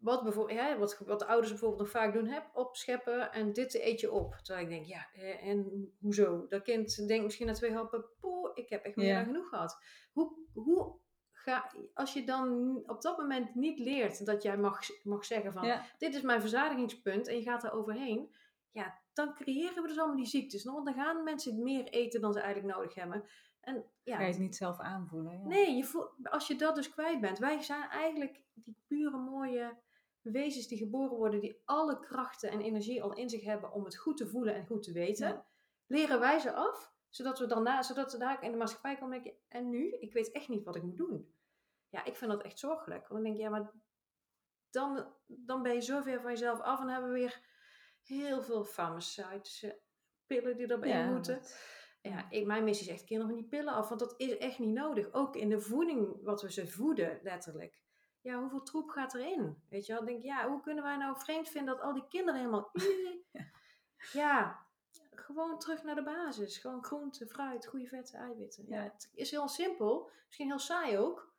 C: wat, bijvoorbeeld, ja, wat, wat de ouders bijvoorbeeld nog vaak doen, heb opscheppen en dit eet je op. Terwijl ik denk, ja, en hoezo? Dat kind denkt misschien na twee happen, poeh, ik heb echt meer dan genoeg gehad. Hoe, hoe ga, als je dan op dat moment niet leert dat jij mag, mag zeggen van,
B: Ja,
C: dit is mijn verzadigingspunt en je gaat er overheen, ja, dan creëren we dus allemaal die ziektes. Want dan gaan mensen meer eten dan ze eigenlijk nodig hebben. En ja,
B: Ga je het niet zelf aanvoelen? Ja.
C: Nee, je voelt, als je dat dus kwijt bent. Wij zijn eigenlijk die pure mooie wezens die geboren worden, die alle krachten en energie al in zich hebben om het goed te voelen en goed te weten.
B: Ja.
C: Leren wij ze af, zodat we daarna, zodat we daar in de maatschappij komen en denken, en nu? Ik weet echt niet wat ik moet doen. Ja, ik vind dat echt zorgelijk. Want dan denk je, ja, maar dan, dan ben je zo ver van jezelf af en hebben we weer heel veel farmaceutische pillen die erbij
B: Ja,
C: moeten.
B: dat-
C: Ja, ik, mijn missie is echt kinderen van die pillen af, want dat is echt niet nodig. Ook in de voeding, wat we ze voeden, letterlijk. Ja, hoeveel troep gaat erin? Weet je wel, denk ik, ja, hoe kunnen wij nou vreemd vinden dat al die kinderen helemaal... ja, gewoon terug naar de basis. Gewoon groente, fruit, goede vetten, eiwitten. Ja,
B: Ja.
C: het is heel simpel, misschien heel saai ook.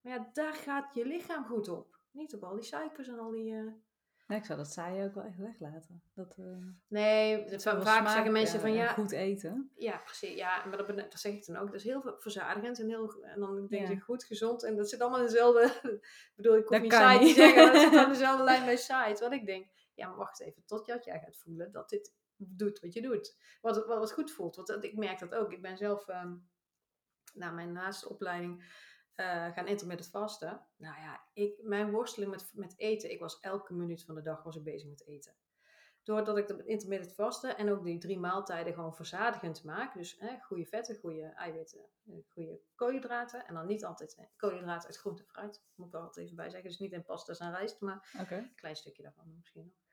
C: Maar ja, daar gaat je lichaam goed op. Niet op al die suikers en al die...
B: Nee, ik zou dat saai ook wel echt weglaten. Dat, eh,
C: Nee,
B: dat
C: vaak
B: smaak,
C: zeggen mensen van ja,
B: Goed eten.
C: Ja, precies. Ja, maar dat, dat zeg ik dan ook. Dat is heel verzadigend en, heel, en dan denk je goed, gezond. En dat zit allemaal in dezelfde... ik bedoel, ik hoef niet saai te zeggen, dat zit aan dezelfde lijn bij saai. Terwijl ik denk, ja, maar wacht even. Totdat jij gaat voelen dat dit doet wat je doet. Wat, wat, wat goed voelt. Want ik merk dat ook. Ik ben zelf ehm na mijn naaste opleiding eh, gaan intermittent vasten. Nou ja, ik, mijn worsteling met, met eten. Ik was elke minuut van de dag was ik bezig met eten doordat ik de intermittent vasten en ook die drie maaltijden gewoon verzadigend maak. Dus hè, goede vetten, goede eiwitten, eh, goede koolhydraten. En dan niet altijd eh, koolhydraten uit groente en fruit. Moet ik er altijd even bij zeggen. Dus niet in pasta's en rijst, maar een klein stukje daarvan misschien nog.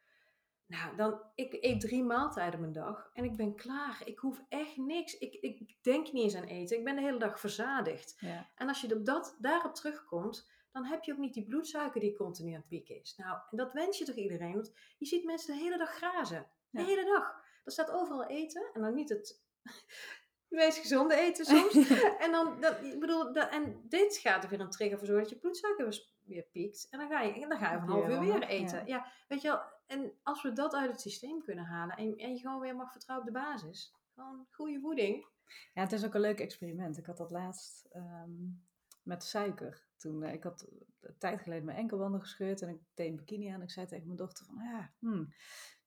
C: Nou, dan, ik eet drie maaltijden mijn dag en ik ben klaar. Ik hoef echt niks. Ik, ik denk niet eens aan eten. Ik ben de hele dag verzadigd.
B: Ja.
C: En als je op dat, daarop terugkomt, dan heb je ook niet die bloedsuiker die continu aan het pieken is. Nou, en dat wens je toch iedereen? Want je ziet mensen de hele dag grazen. De
B: Ja.
C: hele dag. Er staat overal eten. En dan niet het meest gezonde eten soms. en dan, dat, ik bedoel, dat, en dit gaat er weer een trigger voor zorgen dat je bloedsuiker weer, piekt. En dan ga je, en dan ga je van een half uur weer eten.
B: ja.
C: Ja. weet je wel. En als we dat uit het systeem kunnen halen en, en je gewoon weer mag vertrouwen op de basis. Gewoon goede voeding.
B: Ja, het is ook een leuk experiment. Ik had dat laatst ehm, met suiker. Toen, eh, ik had een tijd geleden mijn enkelwanden gescheurd en ik deed een bikini aan. Ik zei tegen mijn dochter van, ja, hmm,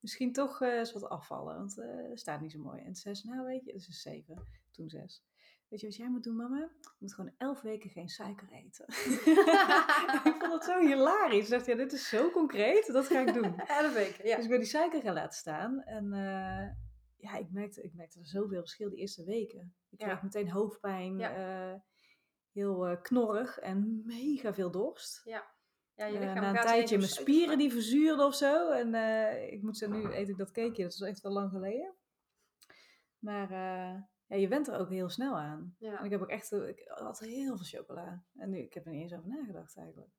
B: misschien toch eh, eens wat afvallen, want eh het staat niet zo mooi. En ze zei, nou weet je, dus is zeven, toen zes. Weet je wat jij moet doen, mama? Je moet gewoon elf weken geen suiker eten. ik vond het zo hilarisch. Ik dacht, ja, dit is zo concreet, dat ga ik doen.
C: Elf weken, ja.
B: Dus ik ben die suiker gaan laten staan. En eh, ja, ik merkte, ik merkte er zoveel verschil die eerste weken. Ik
C: Ja.
B: kreeg meteen hoofdpijn,
C: Ja.
B: eh, heel eh, knorrig en mega veel dorst.
C: Ja, je
B: Eh,
C: lichaam
B: na een tijdje mijn spieren die verzuurden of zo. En ik moet zeggen, nu eet ik dat cakeje, dat is echt wel lang geleden. Maar ja, je went er ook heel snel aan.
C: Ja.
B: En ik heb ook echt, ik had heel veel chocola. En nu, ik heb er niet eens over nagedacht eigenlijk.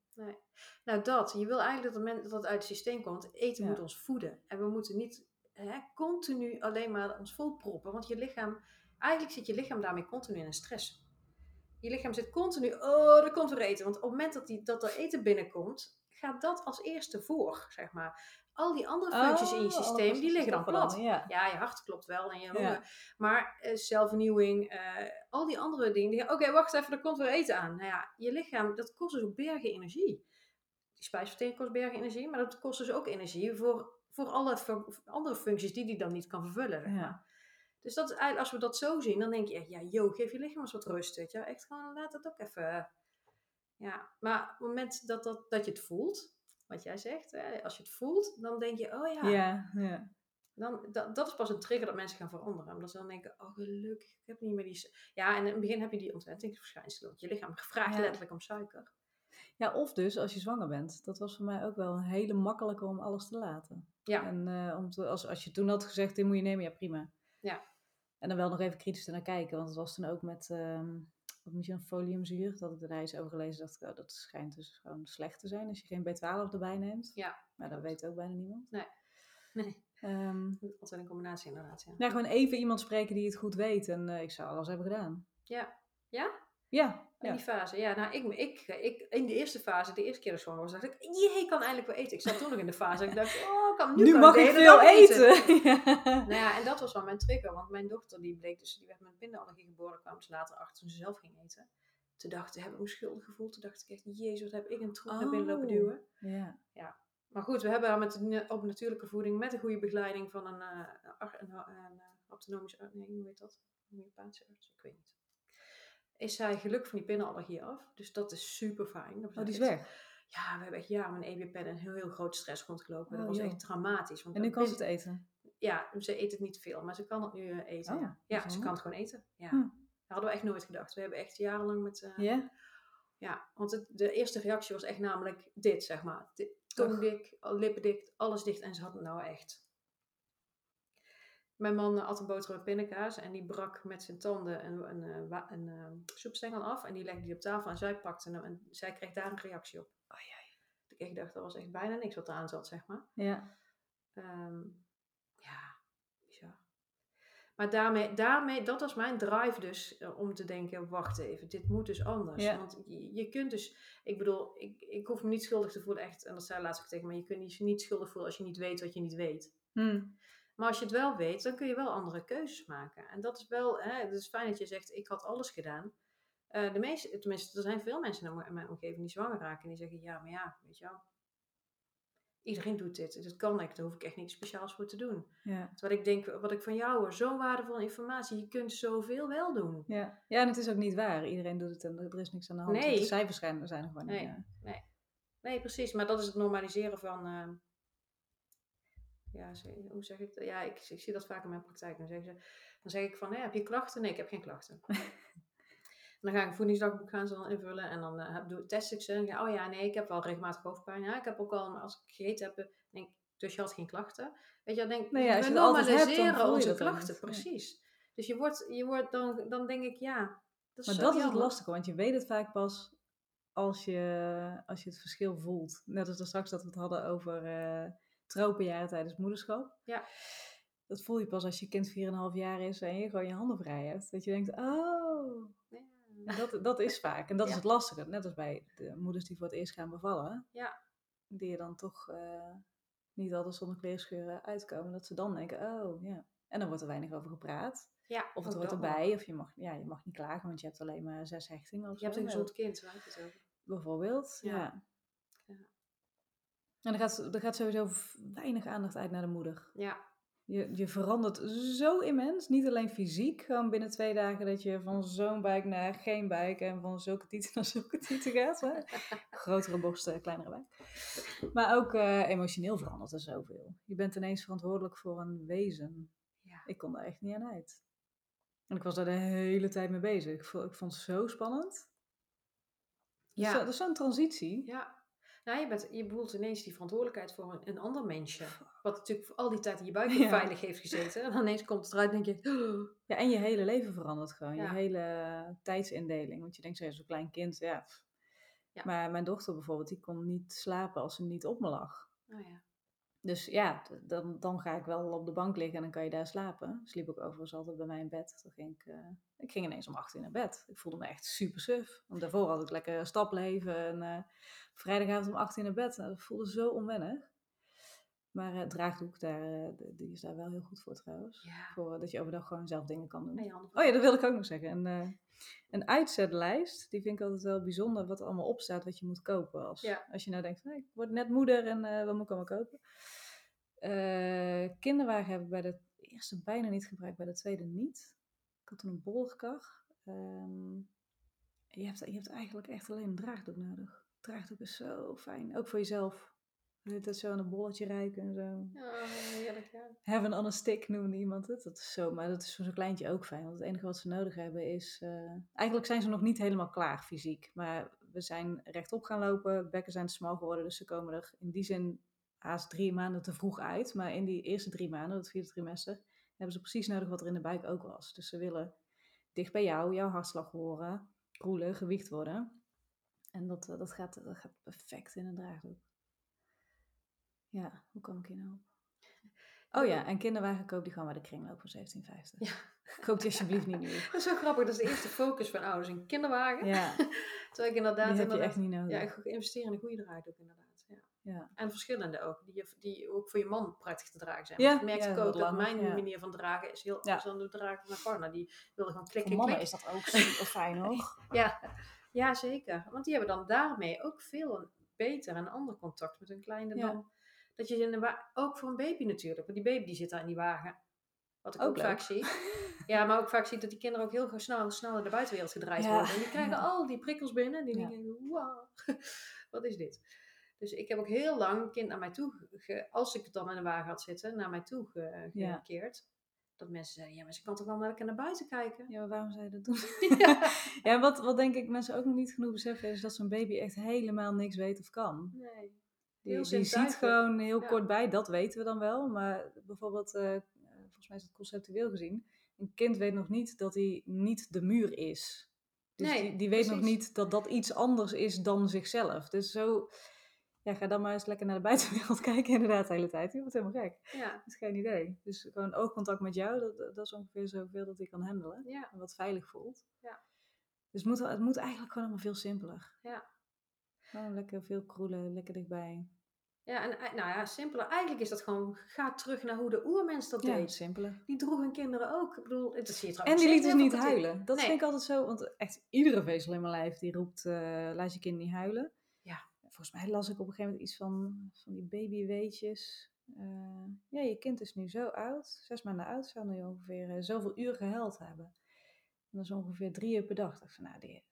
C: Nou, dat. Je wil eigenlijk dat, het moment dat het uit het systeem komt. Eten
B: Ja.
C: moet ons voeden. En we moeten niet hè, continu alleen maar ons volproppen. Want je lichaam, eigenlijk zit je lichaam daarmee continu in een stress. Je lichaam zit continu, oh, er komt weer eten. Want op het moment dat, die, dat er eten binnenkomt, gaat dat als eerste voor, zeg maar. Al die andere functies in je
B: Oh, alle
C: systeem, die liggen dan plat.
B: Ja.
C: Ja, je hart klopt wel en je
B: Ja.
C: longen. Maar eh, zelfvernieuwing, eh, al die andere dingen. Oké, wacht even, er komt weer eten aan. Nou ja, je lichaam, dat kost dus ook bergen energie. Die spijsvertering kost bergen energie, maar dat kost dus ook energie voor, voor alle voor andere functies die die dan niet kan vervullen.
B: Ja.
C: Dus dat is als we dat zo zien, dan denk je echt, ja, yo, geef je lichaam eens wat rust. Weet je? Echt gewoon, laat het ook even. Ja, maar op het moment dat, dat, dat je het voelt, wat jij zegt, hè, als je het voelt, dan denk je, oh ja,
B: Ja, ja.
C: dan, dat, dat is pas een trigger dat mensen gaan veranderen. Omdat ze dan denken, oh gelukkig, ik heb niet meer die... Ja, en in het begin heb je die ontwenningsverschijnselen. Want je lichaam vraagt
B: Ja.
C: letterlijk om suiker.
B: Ja, of dus als je zwanger bent. Dat was voor mij ook wel een hele makkelijke om alles te laten.
C: Ja.
B: En eh, om te, als, als je toen had gezegd, dit moet je nemen, ja prima.
C: Ja.
B: En dan wel nog even kritisch ernaar kijken. Want het was toen ook met, ehm wat moet je een foliumzuur. Dat ik er eens over gelezen dacht, ik, oh, dat schijnt dus gewoon slecht te zijn als je geen B12 erbij neemt.
C: Ja.
B: Maar dat weet ook bijna niemand.
C: Nee,
B: Ehm,
C: altijd een combinatie inderdaad. Ja,
B: ja, gewoon even iemand spreken die het goed weet. En eh, ik zou alles hebben gedaan.
C: ja. ja?
B: Ja,
C: In
B: ja.
C: die fase. Ja, nou, ik, ik, ik, in de eerste fase, de eerste keer dat ik zwanger was, dacht ik, jee, ik kan eindelijk wel eten. Ik zat toen nog in de fase dat ik dacht, oh, ik kan, nu,
B: Nu,
C: kan
B: mag ik veel eten. Ja.
C: Nou ja, en dat was wel mijn trigger, want mijn dochter die bleek dus, die werd met bindallergie geboren, kwam ze later achter toen ze zelf ging eten. Toen dacht ik, heb ik me schuldig gevoeld. Toen dacht ik echt, jezus, wat heb ik een troep naar binnen lopen
B: Oh.
C: duwen.
B: ja.
C: Maar goed, we hebben haar met een, op natuurlijke voeding, met een goede begeleiding van een, eh, ar- een, een, eh, autonomische, nee, hoe heet dat? Een homeopathische arts, ik weet niet. Is zij gelukkig van die pinnenallergie af. Dus dat is super fijn.
B: Oh, die is weg.
C: Ja, we hebben echt jaren met een EpiPen een heel, heel groot stress rondgelopen.
B: Oh,
C: dat was
B: joh.
C: echt dramatisch. Want
B: En nu kan ze het eten.
C: Ja, ze eet het niet veel, maar ze kan het nu eh, eten.
B: Oh,
C: ja, ja ze kan het gewoon eten. Ja.
B: Hm.
C: Dat hadden we echt nooit gedacht. We hebben echt jarenlang met... eh,
B: Ja?
C: ja, want het, de eerste reactie was echt namelijk dit, zeg maar. Tong dik, lippen dicht, alles dicht. En ze had het nou echt. Mijn man eh, at een boterham met pindakaas en die brak met zijn tanden een, een, eh, een, eh, soepstengel af. En die legde die op tafel en zij pakte hem en zij kreeg daar een reactie op.
B: Oh, jee.
C: Ik dacht, dat was echt bijna niks wat eraan zat, zeg maar.
B: Ja.
C: Ehm, ja, bizar. Maar daarmee, daarmee, dat was mijn drive dus, om te denken, wacht even, dit moet dus anders.
B: Ja.
C: Want je, je kunt dus, ik bedoel, ik, ik hoef me niet schuldig te voelen, echt, en dat zei laatst ook tegen me, je kunt je niet schuldig voelen als je niet weet wat je niet weet.
B: Hm.
C: Maar als je het wel weet, dan kun je wel andere keuzes maken. En dat is wel, hè, het is fijn dat je zegt, ik had alles gedaan. Eh, de meeste, tenminste, er zijn veel mensen in mijn- in mijn omgeving die zwanger raken en die zeggen, ja, maar ja, weet je wel. Iedereen doet dit, dus dat kan ik, daar hoef ik echt niks speciaals voor te doen.
B: Ja.
C: Terwijl ik denk, wat ik van jou hoor, zo'n waardevolle informatie, je kunt zoveel wel doen.
B: Ja. ja, en het is ook niet waar. Iedereen doet het en er is niks aan de hand.
C: Nee.
B: De cijfers zijn, er gewoon niet.
C: Nee. Nee, precies, maar dat is het normaliseren van, eh, ja, ze- hoe zeg ik dat? Ja, ik, ik zie dat vaak in mijn praktijk. Dan, zeggen ze, dan zeg ik van, heb je klachten? Nee, ik heb geen klachten. En dan ga ik een voedingsdagboek gaan ze dan invullen en dan eh, doe, test ik ze. En oh ja, nee, ik heb wel regelmatig hoofdpijn. Ja, ik heb ook al, maar als ik gegeten heb, denk dus je had geen klachten. Weet je, dan denk ik,
B: Nee, ja, als
C: we
B: hebt,
C: normaliseren onze klachten.
B: Ja.
C: precies. Dus je wordt, je wordt dan, dan denk ik, ja, dat is
B: Maar dat is het lastige, want je weet het vaak pas als je, als je het verschil voelt. Net als straks dat we het hadden over eh tropenjaren tijdens moederschap.
C: Ja.
B: Dat voel je pas als je kind 4,5 jaar is en je gewoon je handen vrij hebt. Dat je denkt, oh,
C: Ja.
B: dat, dat is vaak. En dat is het lastige. Net als bij de moeders die voor het eerst gaan bevallen.
C: Ja.
B: Die je dan toch eh, niet altijd zonder kleerscheuren uitkomen. Dat ze dan denken, oh ja. En dan wordt er weinig over gepraat.
C: Ja,
B: Of het hoort erbij. Of je mag, ja, je mag niet klagen, want je hebt alleen maar zes hechtingen. Of
C: Je hebt een gezond kind, waar het over?
B: Bijvoorbeeld. Ja. En er gaat, er gaat sowieso weinig aandacht uit naar de moeder.
C: Ja,
B: Je, je verandert zo immens. Niet alleen fysiek, gewoon binnen twee dagen dat je van zo'n buik naar geen buik en van zulke tieten naar zulke tieten gaat. Hè? Grotere borsten, kleinere buik. Maar ook eh, emotioneel verandert er zoveel. Je bent ineens verantwoordelijk voor een wezen.
C: Ja.
B: Ik kon daar echt niet aan uit. En ik was daar de hele tijd mee bezig. Ik vond, ik vond het zo spannend.
C: Ja.
B: Dat is zo'n transitie.
C: ja. Nou, je, bent, je voelt ineens die verantwoordelijkheid voor een, een ander mensje. Wat natuurlijk voor al die tijd in je buik
B: Ja.
C: veilig heeft gezeten. En dan ineens komt het eruit en denk je... "Oh."
B: Ja, en je hele leven verandert gewoon. Je
C: Ja.
B: hele tijdsindeling. Want je denkt, zo, ja, zo'n klein kind, ja.
C: Ja.
B: Maar mijn dochter bijvoorbeeld, die kon niet slapen als ze niet op me lag.
C: Oh ja.
B: Dus ja, dan, dan ga ik wel op de bank liggen en dan kan je daar slapen. Sliep ik overigens altijd bij mij in bed. Toen ging ik, eh, ik ging ineens om acht uur naar bed. Ik voelde me echt super suf. Want daarvoor had ik lekker stapleven. En eh, vrijdagavond om acht uur naar bed. Nou, dat voelde zo onwennig. Maar eh, het draagdoek, daar, eh, die is daar wel heel goed voor trouwens.
C: Ja.
B: Voor eh, dat je overdag gewoon zelf dingen kan doen.
C: En
B: Oh ja, dat wilde ik ook nog zeggen. Een, eh, een uitzetlijst, die vind ik altijd wel bijzonder wat er allemaal op staat wat je moet kopen. Als,
C: Ja.
B: als je nou denkt, hey, ik word net moeder en eh, wat moet ik allemaal kopen? Eh, kinderwagen heb ik bij de eerste bijna niet gebruikt, bij de tweede niet. Ik had toen een bolkar. Ehm, je, hebt, je hebt eigenlijk echt alleen een draagdoek nodig. Draagdoek is zo fijn, ook voor jezelf. Je het zo aan een bolletje ruiken en zo.
C: Ja, heerlijk, ja.
B: Heaven on a stick noemde iemand het. Dat is zo, maar dat is voor zo'n kleintje ook fijn. Want het enige wat ze nodig hebben is... eh, eigenlijk zijn ze nog niet helemaal klaar fysiek. Maar we zijn rechtop gaan lopen. Bekken zijn te smal geworden. Dus ze komen er in die zin haast drie maanden te vroeg uit. Maar in die eerste drie maanden, het vierde trimester... hebben ze precies nodig wat er in de buik ook was. Dus ze willen dicht bij jou, jouw hartslag horen. Kroelen, gewicht worden. En dat, eh, dat, gaat, dat gaat perfect in een draagdoek. Ja, hoe kom ik hier nou op? Oh ja, en kinderwagen koop die gewoon bij de kringloop voor 17,50.
C: Ja.
B: Koop die alsjeblieft niet nieuw.
C: Dat is zo grappig, dat is de eerste focus van ouders. Een kinderwagen.
B: Ja,
C: Terwijl ik inderdaad...
B: die heb je
C: inderdaad
B: echt niet nodig.
C: Ja, ik ga investeren in een goede draagdoek inderdaad. Ja. En verschillende ook, die, je- die ook voor je man prettig te dragen zijn.
B: Ja,
C: ik merkte
B: ja,
C: ook dat
B: langer,
C: mijn
B: ja.
C: manier van dragen is heel anders dan de dragen van mijn partner. Die wilde gewoon klikken,
B: Voor mannen is dat ook super fijn hoor.
C: Ja. ja, zeker. Want die hebben dan daarmee ook veel beter en ander contact met hun kleine dan... Dat je in de ook voor een baby natuurlijk. Want die baby die zit daar in die wagen. Wat ik
B: Ook
C: vaak zie. Ja, maar ook vaak zie ik dat die kinderen ook heel snel, snel naar de buitenwereld gedraaid worden. En die krijgen al die prikkels binnen. Die
B: Ja.
C: denken, wow, wat is dit? Dus ik heb ook heel lang een kind naar mij toe, ge- als ik het dan in de wagen had zitten, naar mij toe ge-
B: Ja.
C: gekeerd. Dat mensen zeiden, ja, maar ze kan toch wel lekker naar buiten kijken?
B: Ja, maar waarom zou je dat doen?
C: Ja.
B: Ja, wat, wat denk ik mensen ook nog niet genoeg beseffen is dat zo'n baby echt helemaal niks weet of kan.
C: Nee.
B: Die,
C: Heel
B: die ziet gewoon heel
C: Ja.
B: kort bij, dat weten we dan wel. Maar bijvoorbeeld, eh, volgens mij is het conceptueel gezien, een kind weet nog niet dat hij niet de muur is. Dus
C: Nee,
B: die, die weet nog niet dat dat iets anders is dan zichzelf. Dus zo, ja, ga dan maar eens lekker naar de buitenwereld kijken inderdaad de hele tijd. Je wordt helemaal gek.
C: Ja,
B: Dat is geen idee. Dus gewoon oogcontact met jou, dat, dat is ongeveer zoveel dat hij kan handelen.
C: ja,
B: En wat veilig voelt.
C: Ja.
B: Dus het moet, het moet eigenlijk gewoon allemaal veel simpeler.
C: Ja.
B: Gewoon lekker veel kroelen, lekker dichtbij.
C: ja. En eh, nou ja, simpeler. Eigenlijk is dat gewoon, ga terug naar hoe de oermens dat
B: Ja,
C: deed.
B: simpeler.
C: Die droeg hun kinderen ook. Ik bedoel, je
B: En die liet
C: steeds
B: dus niet huilen. Dat
C: Nee.
B: vind ik altijd zo, want echt iedere vezel in mijn lijf die roept, eh laat je kind niet huilen.
C: Ja.
B: Volgens mij las ik op een gegeven moment iets van, van die babyweetjes. Eh, ja, je kind is nu zo oud, zes maanden oud, zou nu ongeveer eh, zoveel uur gehuild hebben. En dat is ongeveer drie uur per dag. Ik dacht van, nou, die,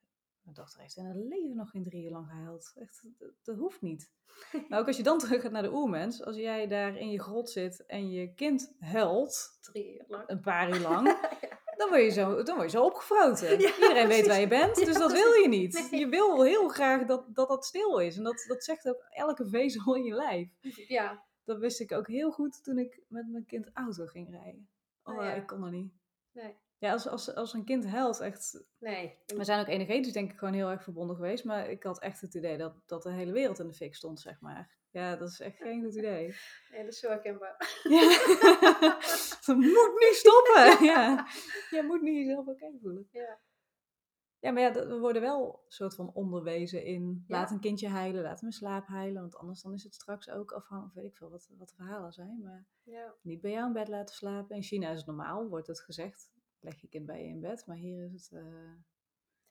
B: mijn dochter heeft in haar leven nog geen drie uur lang gehuild. Echt, dat, dat hoeft niet. Maar ook als je dan terug gaat naar de oermens, als jij daar in je grot zit en je kind huilt,
C: Drie uur lang.
B: een paar uur lang, dan word je zo, dan word je zo opgefroten.
C: Ja,
B: Iedereen weet waar je bent,
C: Ja,
B: dus dat wil je niet.
C: Nee.
B: Je wil heel graag dat, dat dat stil is. En dat, dat zegt ook elke vezel in je lijf.
C: Ja,
B: Dat wist ik ook heel goed toen ik met mijn kind auto ging rijden. Oh,
C: Oh ja.
B: ik kon er niet.
C: nee.
B: Ja, als, als, als een kind huilt, echt...
C: Nee.
B: We zijn ook energetisch denk ik gewoon heel erg verbonden geweest. Maar ik had echt het idee dat, dat de hele wereld in de fik stond, zeg maar. Ja, dat is echt geen goed idee.
C: nee, dat is zo herkenbaar.
B: Ja. Dat moet nu stoppen. Ja. Je moet nu jezelf oké voelen.
C: Ja.
B: Ja, maar ja, we worden wel een soort van onderwezen in
C: Ja.
B: laat een kindje huilen, laat hem in slaap huilen. Want anders dan is het straks ook afhankelijk, weet ik veel wat, wat de verhalen zijn. Maar
C: Ja.
B: niet bij jou in bed laten slapen. In China is het normaal, wordt het gezegd. Leg je kind bij je in bed. Maar hier is het... eh,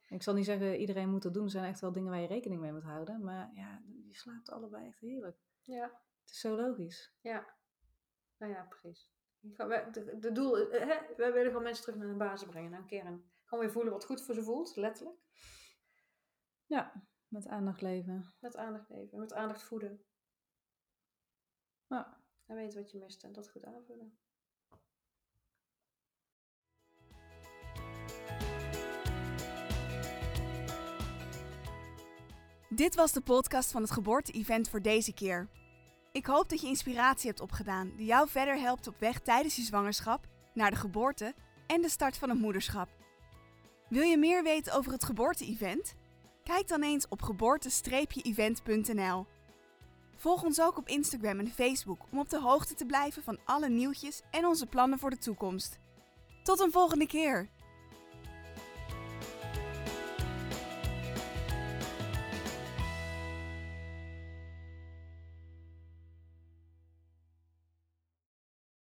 B: Ik zal niet zeggen, iedereen moet dat doen. Er zijn echt wel dingen waar je rekening mee moet houden. Maar ja, je slaapt allebei echt heerlijk.
C: Ja.
B: Het is zo logisch.
C: Ja. Nou ja, precies. De, doel, hè, wij willen gewoon mensen terug naar de basis brengen, naar een kern. Gewoon weer voelen wat goed voor ze voelt, letterlijk.
B: Ja, met aandacht leven.
C: Met aandacht geven, met aandacht voeden.
B: Ja.
C: En weten wat je mist en dat goed aanvullen.
A: Dit was de podcast van het geboorte-event voor deze keer. Ik hoop dat je inspiratie hebt opgedaan die jou verder helpt op weg tijdens je zwangerschap, naar de geboorte en de start van het moederschap. Wil je meer weten over het geboorte-event? Kijk dan eens op geboorte-event.nl. Volg ons ook op Instagram en Facebook om op de hoogte te blijven van alle nieuwtjes en onze plannen voor de toekomst. Tot een volgende keer!